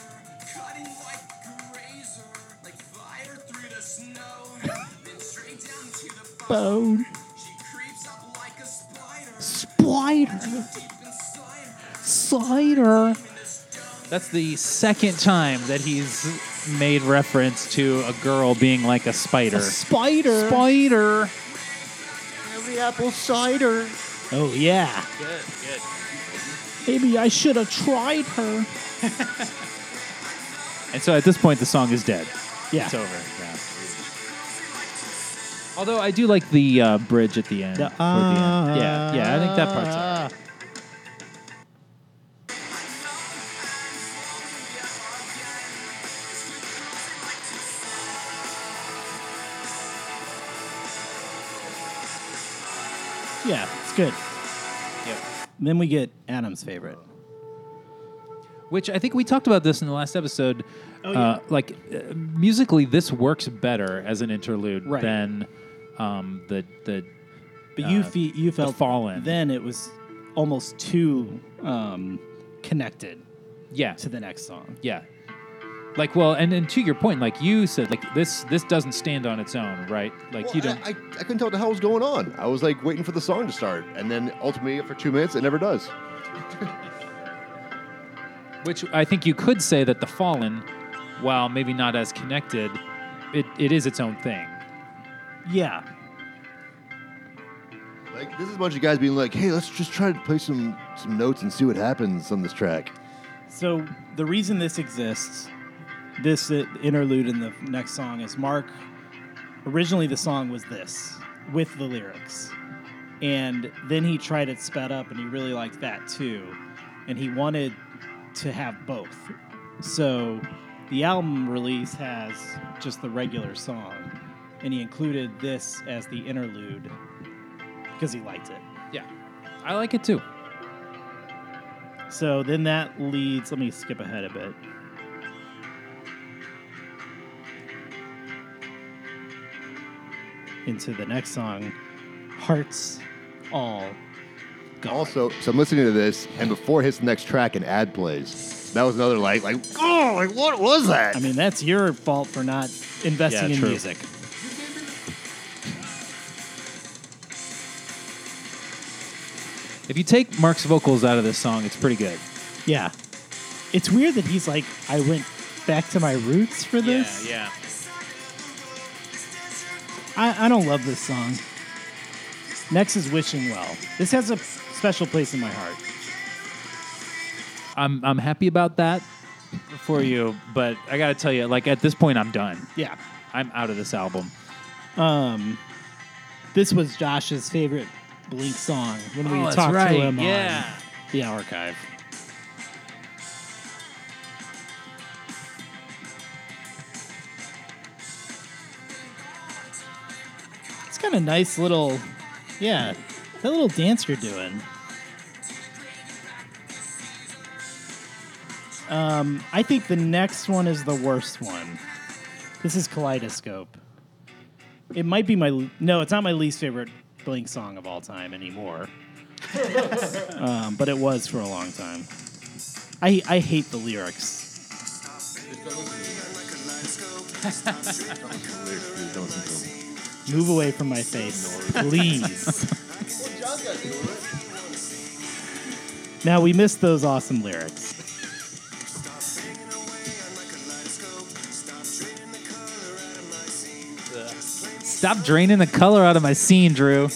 Bone. Spider. Cider. That's the second time that he's made reference to a girl being like a spider. spider. Spider. Every apple cider. Oh yeah. Good, good. Maybe I should have tried her. And so at this point, the song is dead. Yeah. It's over. Although I do like the uh, bridge at the end. The, toward the end. Yeah, yeah, I think that part's all ah. Yeah, it's good. Yep. Then we get Adam's favorite. Which I think we talked about this in the last episode. Oh, yeah. uh, like uh, musically, this works better as an interlude Right. than um, the the. But you Uh, fe- you felt Fallen. Then it was almost too um, connected Yeah, to the next song. yeah. Like well, and, and to your point, like you said, like this this doesn't stand on its own, right? Like Well, you don't. I, I, I couldn't tell what the hell was going on. I was like waiting for the song to start, and then ultimately for two minutes, it never does. Which I think you could say that the Fallen, while maybe not as connected, it, it is its own thing. Yeah. Like this is a bunch of guys being like, "Hey, let's just try to play some some notes and see what happens on this track." So the reason this exists, this interlude in the next song is Mark. Originally, the song was this with the lyrics, and then he tried it sped up, and he really liked that too, and he wanted to have both. So the album release has just the regular song, and he included this as the interlude because he liked it. Yeah, I like it too. So then that leads. Let me skip ahead a bit. Into the next song, Hearts All Gone. Also, so I'm listening to this, and before it hits the next track, an ad plays. That was another like, like, oh, like what was that? I mean, that's your fault for not investing Yeah, in true. music. If you take Mark's vocals out of this song, it's pretty good. Yeah. It's weird that he's like, I went back to my roots for this. yeah. yeah. I, I don't love this song. Next is Wishing Well. This has a special place in my heart. I'm I'm happy about that for you, but I gotta tell you, like at this point, I'm done. Yeah. I'm out of this album. Um, this was Josh's favorite Blink song when we Oh, talked right, to him yeah. on the archive. It's kind of nice little, yeah, that little dance you're doing. Um, I think the next one is the worst one. This is Kaleidoscope. It might be my no. It's not my least favorite Blink song of all time anymore. um, but it was for a long time. I I hate the lyrics. Move away from my face, please. now we missed those awesome lyrics. Stop draining the color out of my scene, Drew.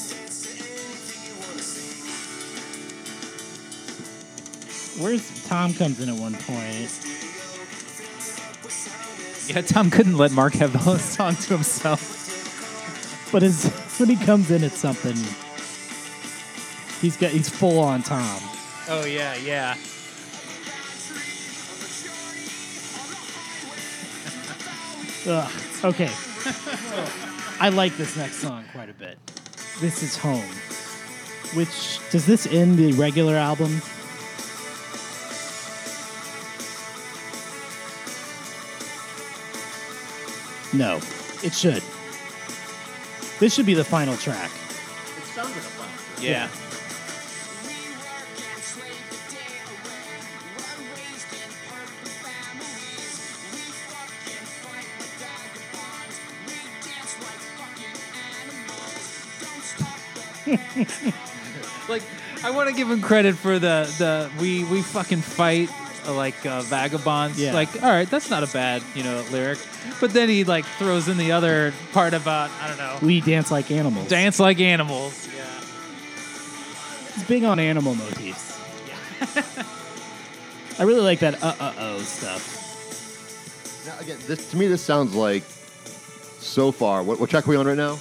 Where's Tom comes in at one point? Yeah, Tom couldn't let Mark have the whole song to himself. But his, when he comes in at something, he's got he's full on Tom. Oh yeah, yeah. Ugh. Okay. I like this next song quite a bit. This is Home. Which does this end the regular album? No, it should. This should be the final track. It sounds like a final track. Yeah. like I want to give him credit for the the we we fucking fight like uh, vagabonds. Yeah. Like, all right, that's not a bad you know lyric. But then he like throws in the other part about I don't know, We dance like animals. dance like animals. Yeah. He's big on animal motifs. I really like that uh uh oh stuff. Now, again, this to me, this sounds like so far. What, what track are we on right now?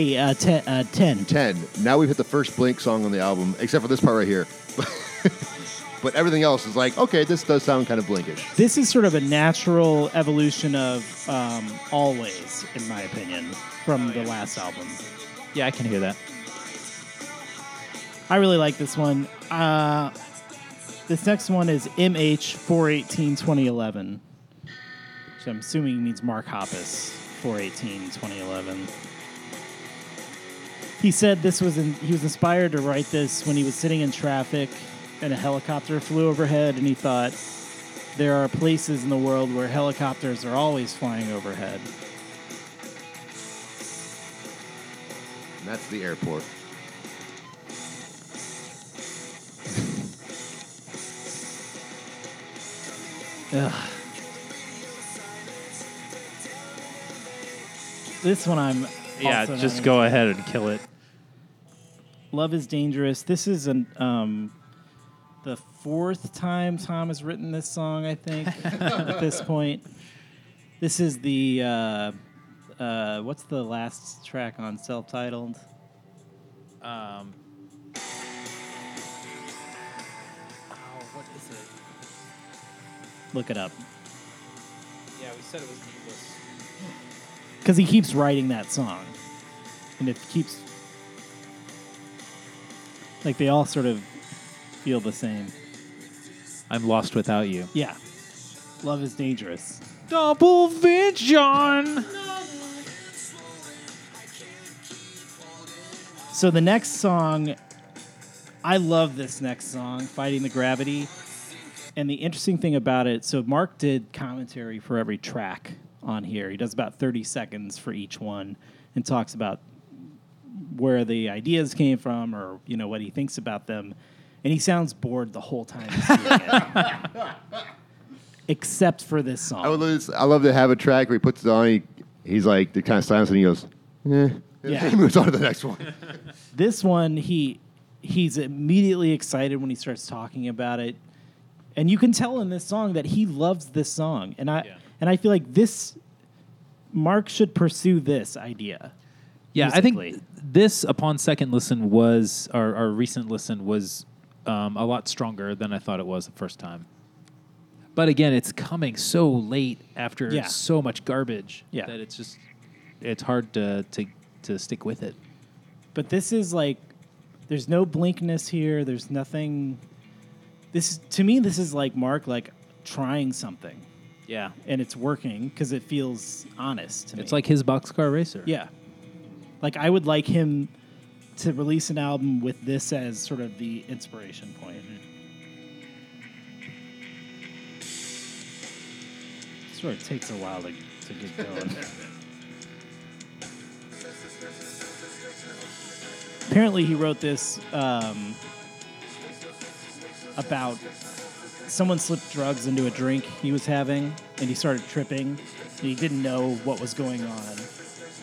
A uh, ten, uh, ten. Ten. Now we've hit the first Blink song on the album, except for this part right here. but everything else is like, okay, this does sound kind of Blinkish. This is sort of a natural evolution of um, Always, in my opinion, from the last album. Yeah, I can hear that. I really like this one. Uh, this next one is MH 418 2011, which I'm assuming means Mark Hoppus 418 2011. He said this was in, he was inspired to write this when he was sitting in traffic and a helicopter flew overhead, and he thought there are places in the world where helicopters are always flying overhead. And that's the airport. Ugh. This one I'm Yeah, also just not go ahead and kill it. Love is dangerous. This is an um, the fourth time Tom has written this song. I think at this point. This is the uh, uh, what's the last track on self-titled? Um, oh, what is it? Look it up Yeah, we said it was needless. Because he keeps writing that song, and it keeps like they all sort of feel the same. I'm lost without you. Yeah, love is dangerous. Double vision. So the next song, I love this next song, Fighting the Gravity. And the interesting thing about it, so Mark did commentary for every track on here. He does about 30 seconds for each one and talks about where the ideas came from or, you know, what he thinks about them. And he sounds bored the whole time he's doing it. Except for this song. I would love, I love to have a track where he puts it on. He, he's like the kind of silence, and he goes, eh. Yeah. he moves on to the next one. this one he he's immediately excited when he starts talking about it and you can tell in this song that he loves this song and i Yeah. And i feel like this mark should pursue this idea Yeah, I think this, upon second listen, was our, our recent listen was um, a lot stronger than I thought it was the first time. But again, it's coming so late after Yeah. so much garbage Yeah. that it's just it's hard to to to stick with it. but this is like there's no blinkness here there's nothing this to me this is like mark like trying something Yeah, and it's working because it feels honest to me it's like his boxcar racer. Yeah. Like I would like him to release an album with this as sort of the inspiration point. Sort of takes a while to, to get going. Apparently, he wrote this um, about someone slipped drugs into a drink he was having, and he started tripping, and he didn't know what was going on.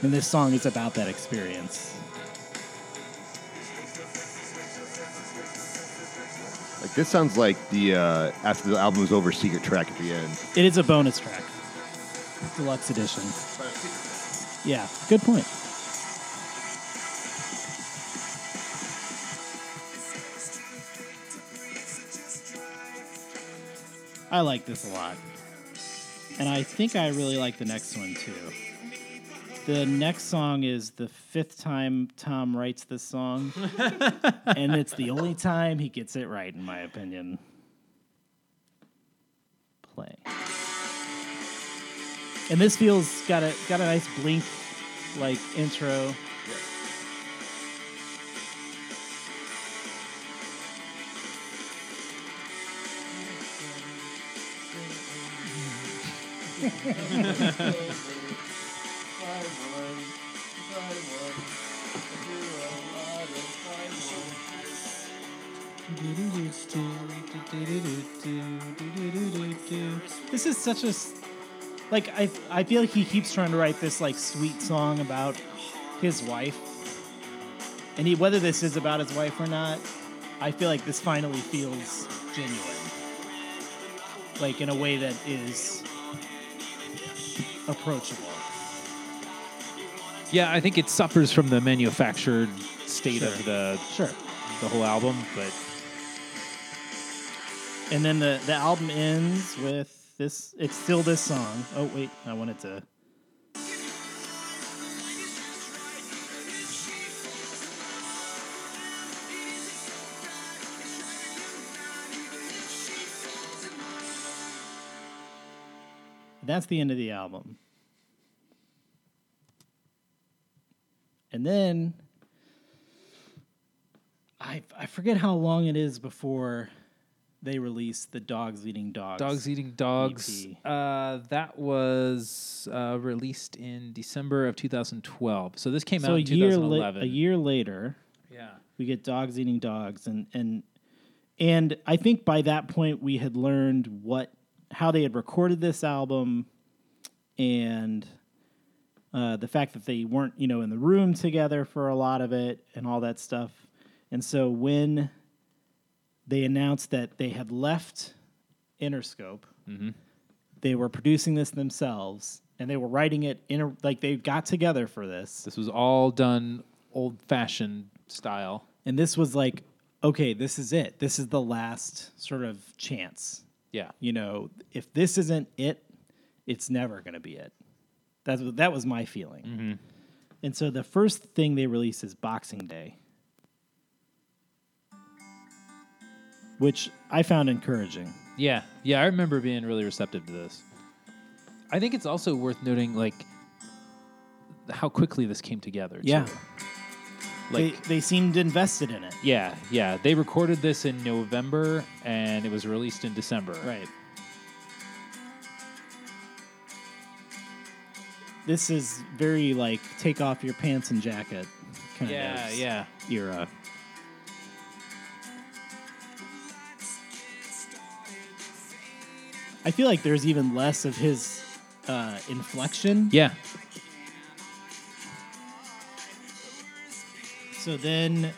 And this song is about that experience. like this sounds like the uh, after the album is over, secret track at the end. It is a bonus track, deluxe edition. Yeah, good point. I like this a lot. And I think I really like the next one too. The next song is the fifth time Tom writes this song. and it's the only time he gets it right, in my opinion. Play. And this feels got a got a nice blink like intro. This is such a like I I feel like he keeps trying to write this like sweet song about his wife. And he whether this is about his wife or not, I feel like this finally feels genuine. Like in a way that is approachable. Yeah, I think it suffers from the manufactured state Sure. of the Sure. the whole album, but And then the, the album ends with this. It's still this song. Oh wait, I wanted to. That's the end of the album. And then I I forget how long it is before they release the Dogs Eating Dogs. Dogs Eating Dogs. Uh, that was uh, released in December of 2012. So this came so out a in year, la- a year later, Yeah. we get dogs eating dogs, and and and I think by that point we had learned what how they had recorded this album, and uh, the fact that they weren't you know in the room together for a lot of it and all that stuff, and so when they announced that they had left Interscope, they were producing this themselves. And they were writing it in a, like they got together for this. This was all done old fashioned style. And this was like, okay, this is it. This is the last sort of chance. Yeah. You know, if this isn't it, it's never going to be it. That's that was my feeling. Mm-hmm. And so the first thing they release is Boxing Day, which I found encouraging. Yeah, yeah, I remember being really receptive to this. I think it's also worth noting, like, how quickly this came together. too. Yeah. Like, they, they seemed invested in it. yeah, yeah. They recorded this in November, and it was released in December. Right. This is very like take off your pants and jacket kind Yeah, of yeah. era. I feel like there's even less of his uh, inflection. Yeah. So then,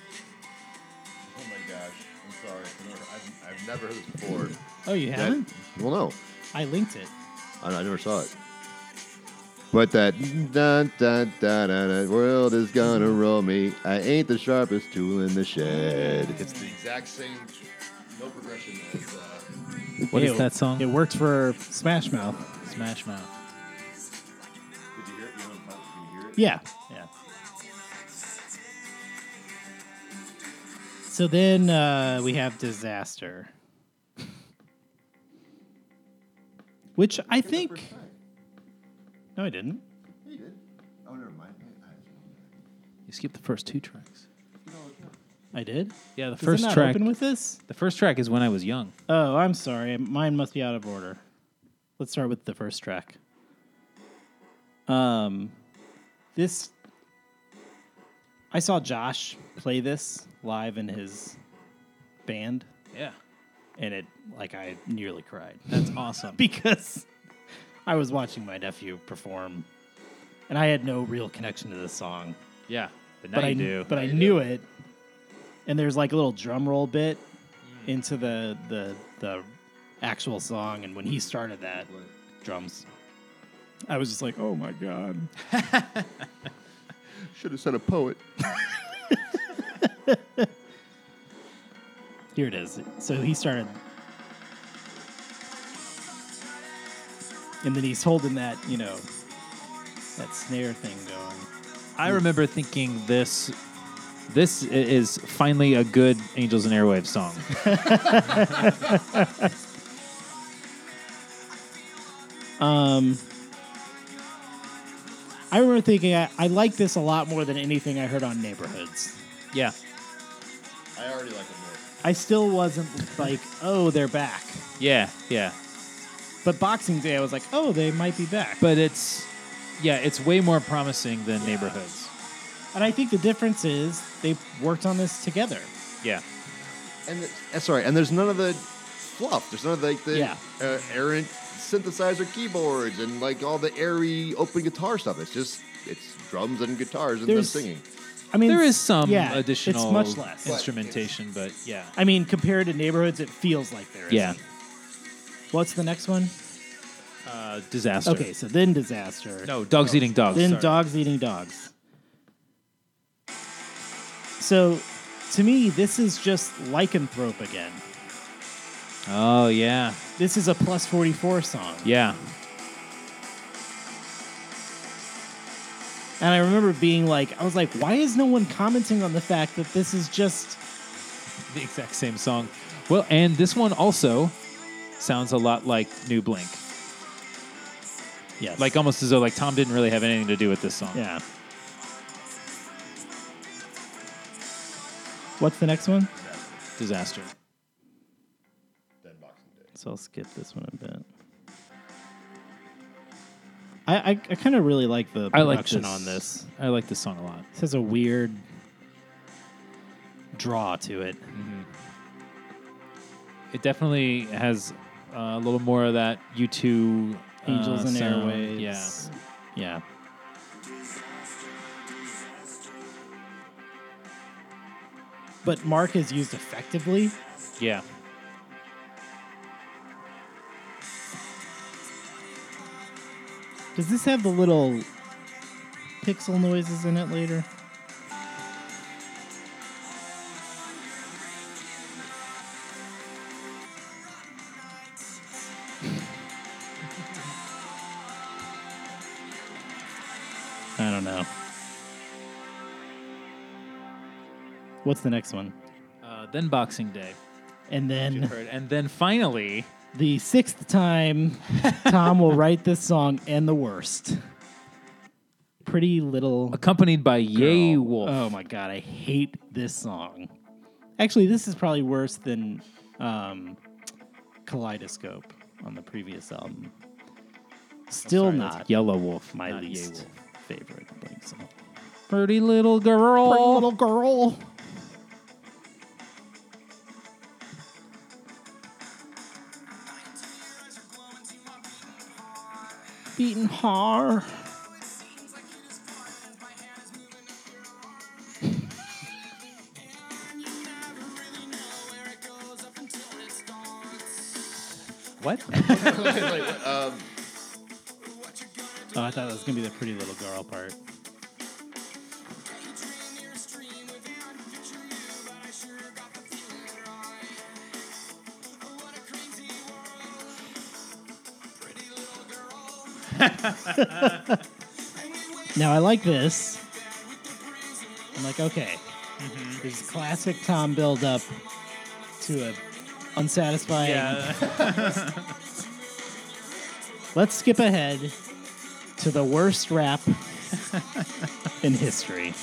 Oh my gosh, I'm sorry. I've, I've never heard this before. oh, you That- haven't? well, no, I linked it. I, I never saw it. But that dun dun dun dun, dun world is gonna roll me. I ain't the sharpest tool in the shed. It's the exact same, no progression as. Uh, What is It- that song? It worked for Smash Mouth. Smash Mouth. did you hear it? You know, can you hear it? Yeah, yeah. So then uh, we have disaster, which I think. No, I didn't. Yeah, you did. Oh, never mind. You skipped the first two tracks. I did. Yeah, the Does first it not track. open with this? the first track is when I was young. Oh, I'm sorry. Mine must be out of order. Let's start with the first track. Um, this. I saw Josh play this live in his band, Yeah, and it like I nearly cried. that's awesome. because I was watching my nephew perform, and I had no real connection to this song. yeah, but now but you I do. but I knew it, and there's like a little drum roll bit hmm. into the the the actual song, and when he started that drums, I was just like, oh my god. Should have said a poet. Here it is. So he started. And then he's holding that, you know, that snare thing going. I remember thinking this. This is finally a good Angels and Airwaves song. Um, I remember thinking I, I like this a lot more than anything I heard on Neighborhoods. Yeah, I already like it more. I still wasn't like, oh, they're back. yeah, yeah. But Boxing Day, I was like, oh, they might be back. But it's yeah, it's way more promising than Neighborhoods. and I think the difference is they worked on this together. Yeah, and the, uh, sorry, and there's none of the fluff. There's none of the, like the Yeah. uh, errant synthesizer keyboards and like all the airy open guitar stuff. It's just it's drums and guitars and There's- them singing. I mean, There is some yeah, additional It's much less. instrumentation, but yeah. I mean, compared to neighborhoods, it feels like there is. Yeah. What's the next one? Uh, disaster. Okay, so then disaster. No, dogs eating dogs. then sorry. dogs eating dogs. So, to me, this is just lycanthrope again. Oh yeah, This is a plus forty four song. yeah. And I remember being like, I was like, why is no one commenting on the fact that this is just The exact same song. Well, and this one also sounds a lot like New Blink. yes, Like almost as though like Tom didn't really have anything to do with this song. yeah. What's the next one? Disaster. Dead Boxing Day. So I'll skip this one a bit. I I, I kind of really like the I like production this. on this. I like this song a lot. This has a weird draw to it. It definitely has uh, a little more of that U2 uh, Angels and sound. Airwaves. Yeah. Yeah. But Mark is used effectively. Yeah. Does this have the little pixel noises in it later? I don't know. What's the next one? Uh, then Boxing Day. And then heard. And then finally, the sixth time Tom will write this song and the worst. Pretty little accompanied by Yay Girl. Wolf. Oh my god, I hate this song. Actually, this is probably worse than um, Kaleidoscope on the previous album. Still Sorry, that's not Yelawolf, my not Yay least Wolf. favorite Blink song. Pretty little girl. Pretty little girl. Beating hard. What? Oh, I thought that was gonna be the pretty little girl part. now I like this. I'm like, okay, mm-hmm. this is classic Tom build up to a unsatisfying. yeah. Let's skip ahead to the worst rap in history.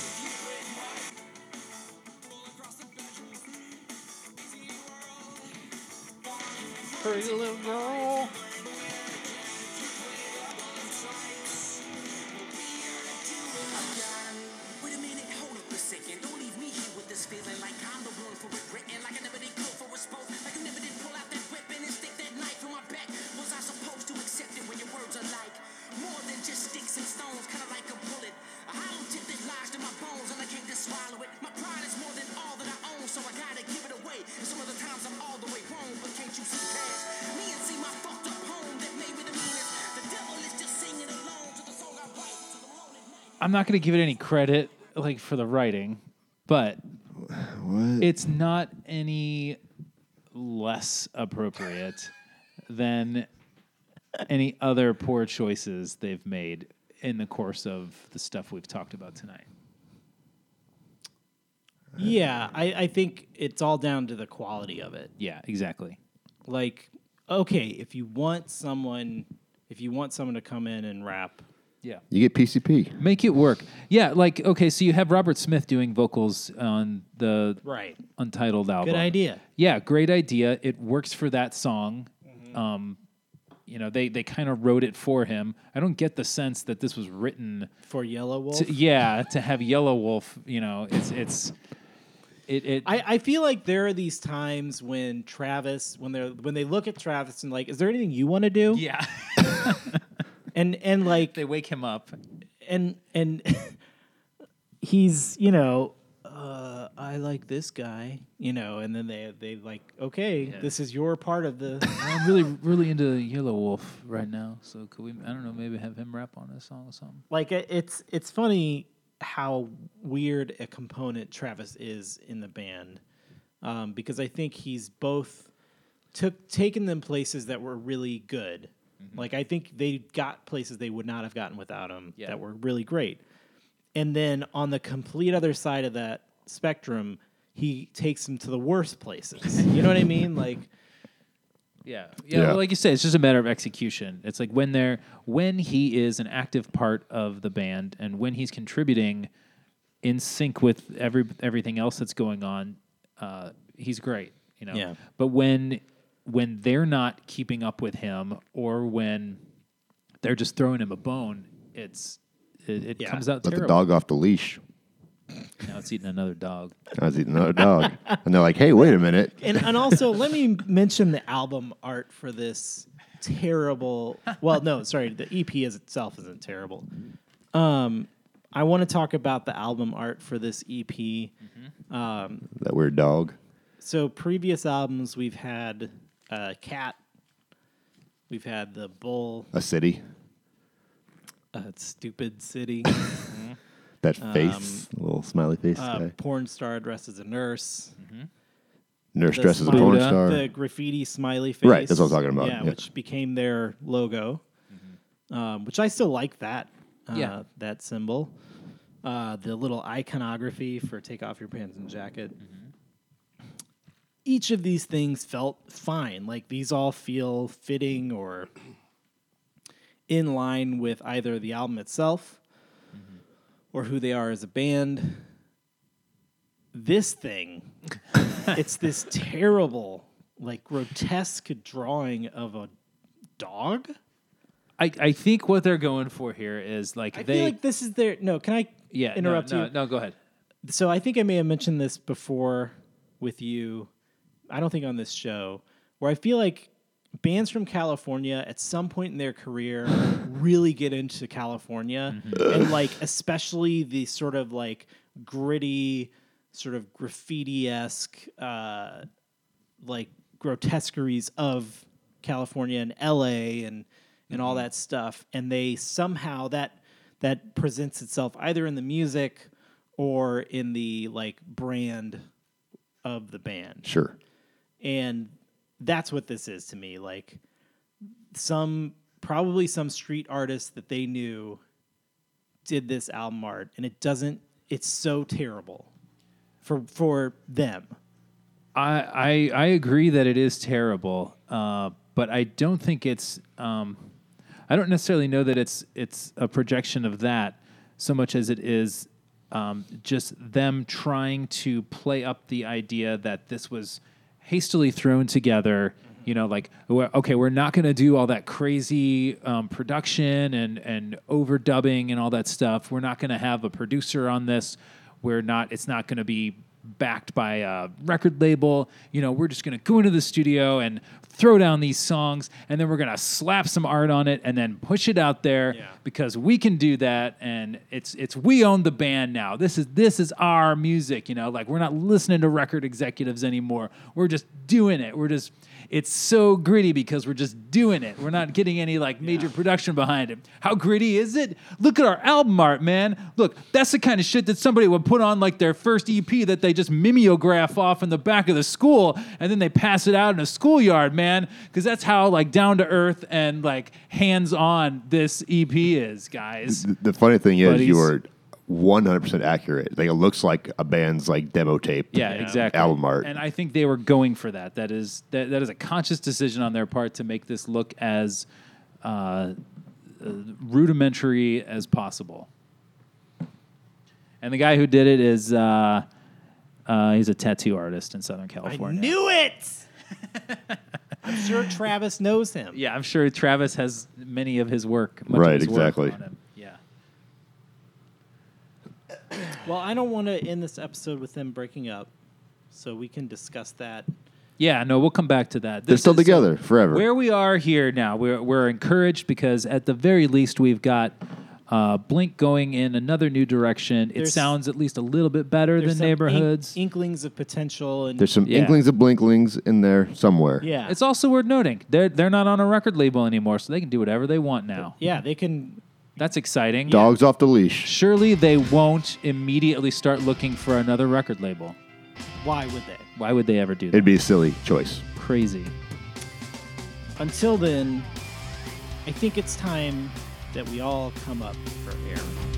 Going to give it any credit like for the writing, but What? it's not any less appropriate than any other poor choices they've made in the course of the stuff we've talked about tonight. Yeah, I, I think it's all down to the quality of it. Yeah, exactly. Like, okay, if you want someone, if you want someone to come in and rap, Yeah. you get PCP. Make it work. Yeah, like okay, so you have Robert Smith doing vocals on the right? Untitled album. Good idea. Yeah, great idea. It works for that song. Um, you know, they they kind of wrote it for him. I don't get the sense that this was written For Yelawolf, to, yeah, to have Yelawolf, you know, it's it's it, it I, I feel like there are these times when Travis, when they're when they look at Travis and like, is there anything you want to do? yeah And and like they wake him up. and and he's you know uh, I like this guy you know and then they they like okay Yeah. this is your part of the I'm really really into Yelawolf right now, so could we? I don't know, maybe have him rap on a song or something. like it's it's funny how weird a component Travis is in the band um, because I think he's both took taken them places that were really good. Like I think they got places they would not have gotten without him Yeah. that were really great. And then on the complete other side of that spectrum, he takes them to the worst places. you know what I mean? Like Yeah. yeah, Yeah. Well, like you said, it's just a matter of execution. It's like when they're when he is an active part of the band and when he's contributing in sync with every everything else that's going on, uh, he's great. You know. Yeah. But when when they're not keeping up with him or when they're just throwing him a bone, it's it, it Yeah. comes out Let terrible. the dog off the leash. Now it's eating another dog. I was eating another dog, and they're like, "Hey, wait a minute." and and also let me mention the album art for this terrible well no sorry the ep as itself isn't terrible um i want to talk about the album art for this ep That weird dog. so previous albums we've had uh cat we've had the bull A city. uh, stupid city That face, little smiley face uh, guy. porn star dressed as a nurse Nurse the dresses a porn Buddha. star. the graffiti smiley face. Right, that's what I'm talking about, Yeah, yeah. which became their logo. Um, which I still like that. Uh, Yeah. that symbol. Uh, the little iconography for take off your pants and jacket. Each of these things felt fine. Like these all feel fitting or in line with either the album itself or who they are as a band. This thing it's this terrible, like grotesque drawing of a dog. I, I think what they're going for here is like I they feel like this is their no. Can I yeah no, interrupt no, you? No, go ahead. So I think I may have mentioned this before with you. I don't think on this show where I feel like bands from California at some point in their career really get into California and like especially the sort of like gritty sort of graffiti esque uh, like grotesqueries of California and LA and and all that stuff. And they somehow that that presents itself either in the music or in the like brand of the band. Sure. And that's what this is to me like some probably some street artist that they knew did this album art and it doesn't it's so terrible for for them I, I I agree that it is terrible, uh, but I don't think it's. Um, I don't necessarily know that it's it's a projection of that so much as it is um, just them trying to play up the idea that this was hastily thrown together. You know, like okay, we're not going to do all that crazy um, production and and overdubbing and all that stuff. We're not going to have a producer on this. We're not. It's not going to be backed by a record label. You know, we're just going to go into the studio and throw down these songs and then we're going to slap some art on it and then push it out there Yeah. because we can do that and it's it's we own the band now. This is this is our music, you know, like we're not listening to record executives anymore. We're just doing it. We're just it's so gritty because we're just doing it. We're not getting any like major production behind it. How gritty is it? Look at our album art, man. Look, that's the kind of shit that somebody would put on like their first EP that they just mimeograph off in the back of the school and then they pass it out in a schoolyard, man. Because that's how like down to earth and like hands on this EP is, guys. The, the funny thing is, Buddies. you are 100% accurate. Like it looks like a band's like demo tape. Yeah, exactly. Album art. And I think they were going for that. That is that, that is a conscious decision on their part to make this look as uh, uh, rudimentary as possible. And the guy who did it is uh, uh, he's a tattoo artist in Southern California. I knew it. I'm sure Travis knows him. Yeah, I'm sure Travis has many of his work. Much Right, of his work exactly. on him. Yeah. Well, I don't want to end this episode with them breaking up. so we can discuss that. Yeah, no, we'll come back to that. They're still is, uh, together forever. Where we are here now, we're we're encouraged because at the very least we've got uh, Blink going in another new direction. It There's- sounds at least a little bit better There's than some ink- neighborhoods. inklings of potential, and There's some Yeah. inklings of blinklings in there somewhere. yeah, It's also worth noting they're they're not on a record label anymore, so they can do whatever they want now. yeah, they can. That's exciting. Dogs off the leash. Surely they won't immediately start looking for another record label. Why would they? Why would they ever do that? It'd be a silly choice. crazy. Until then, I think it's time that we all come up for air.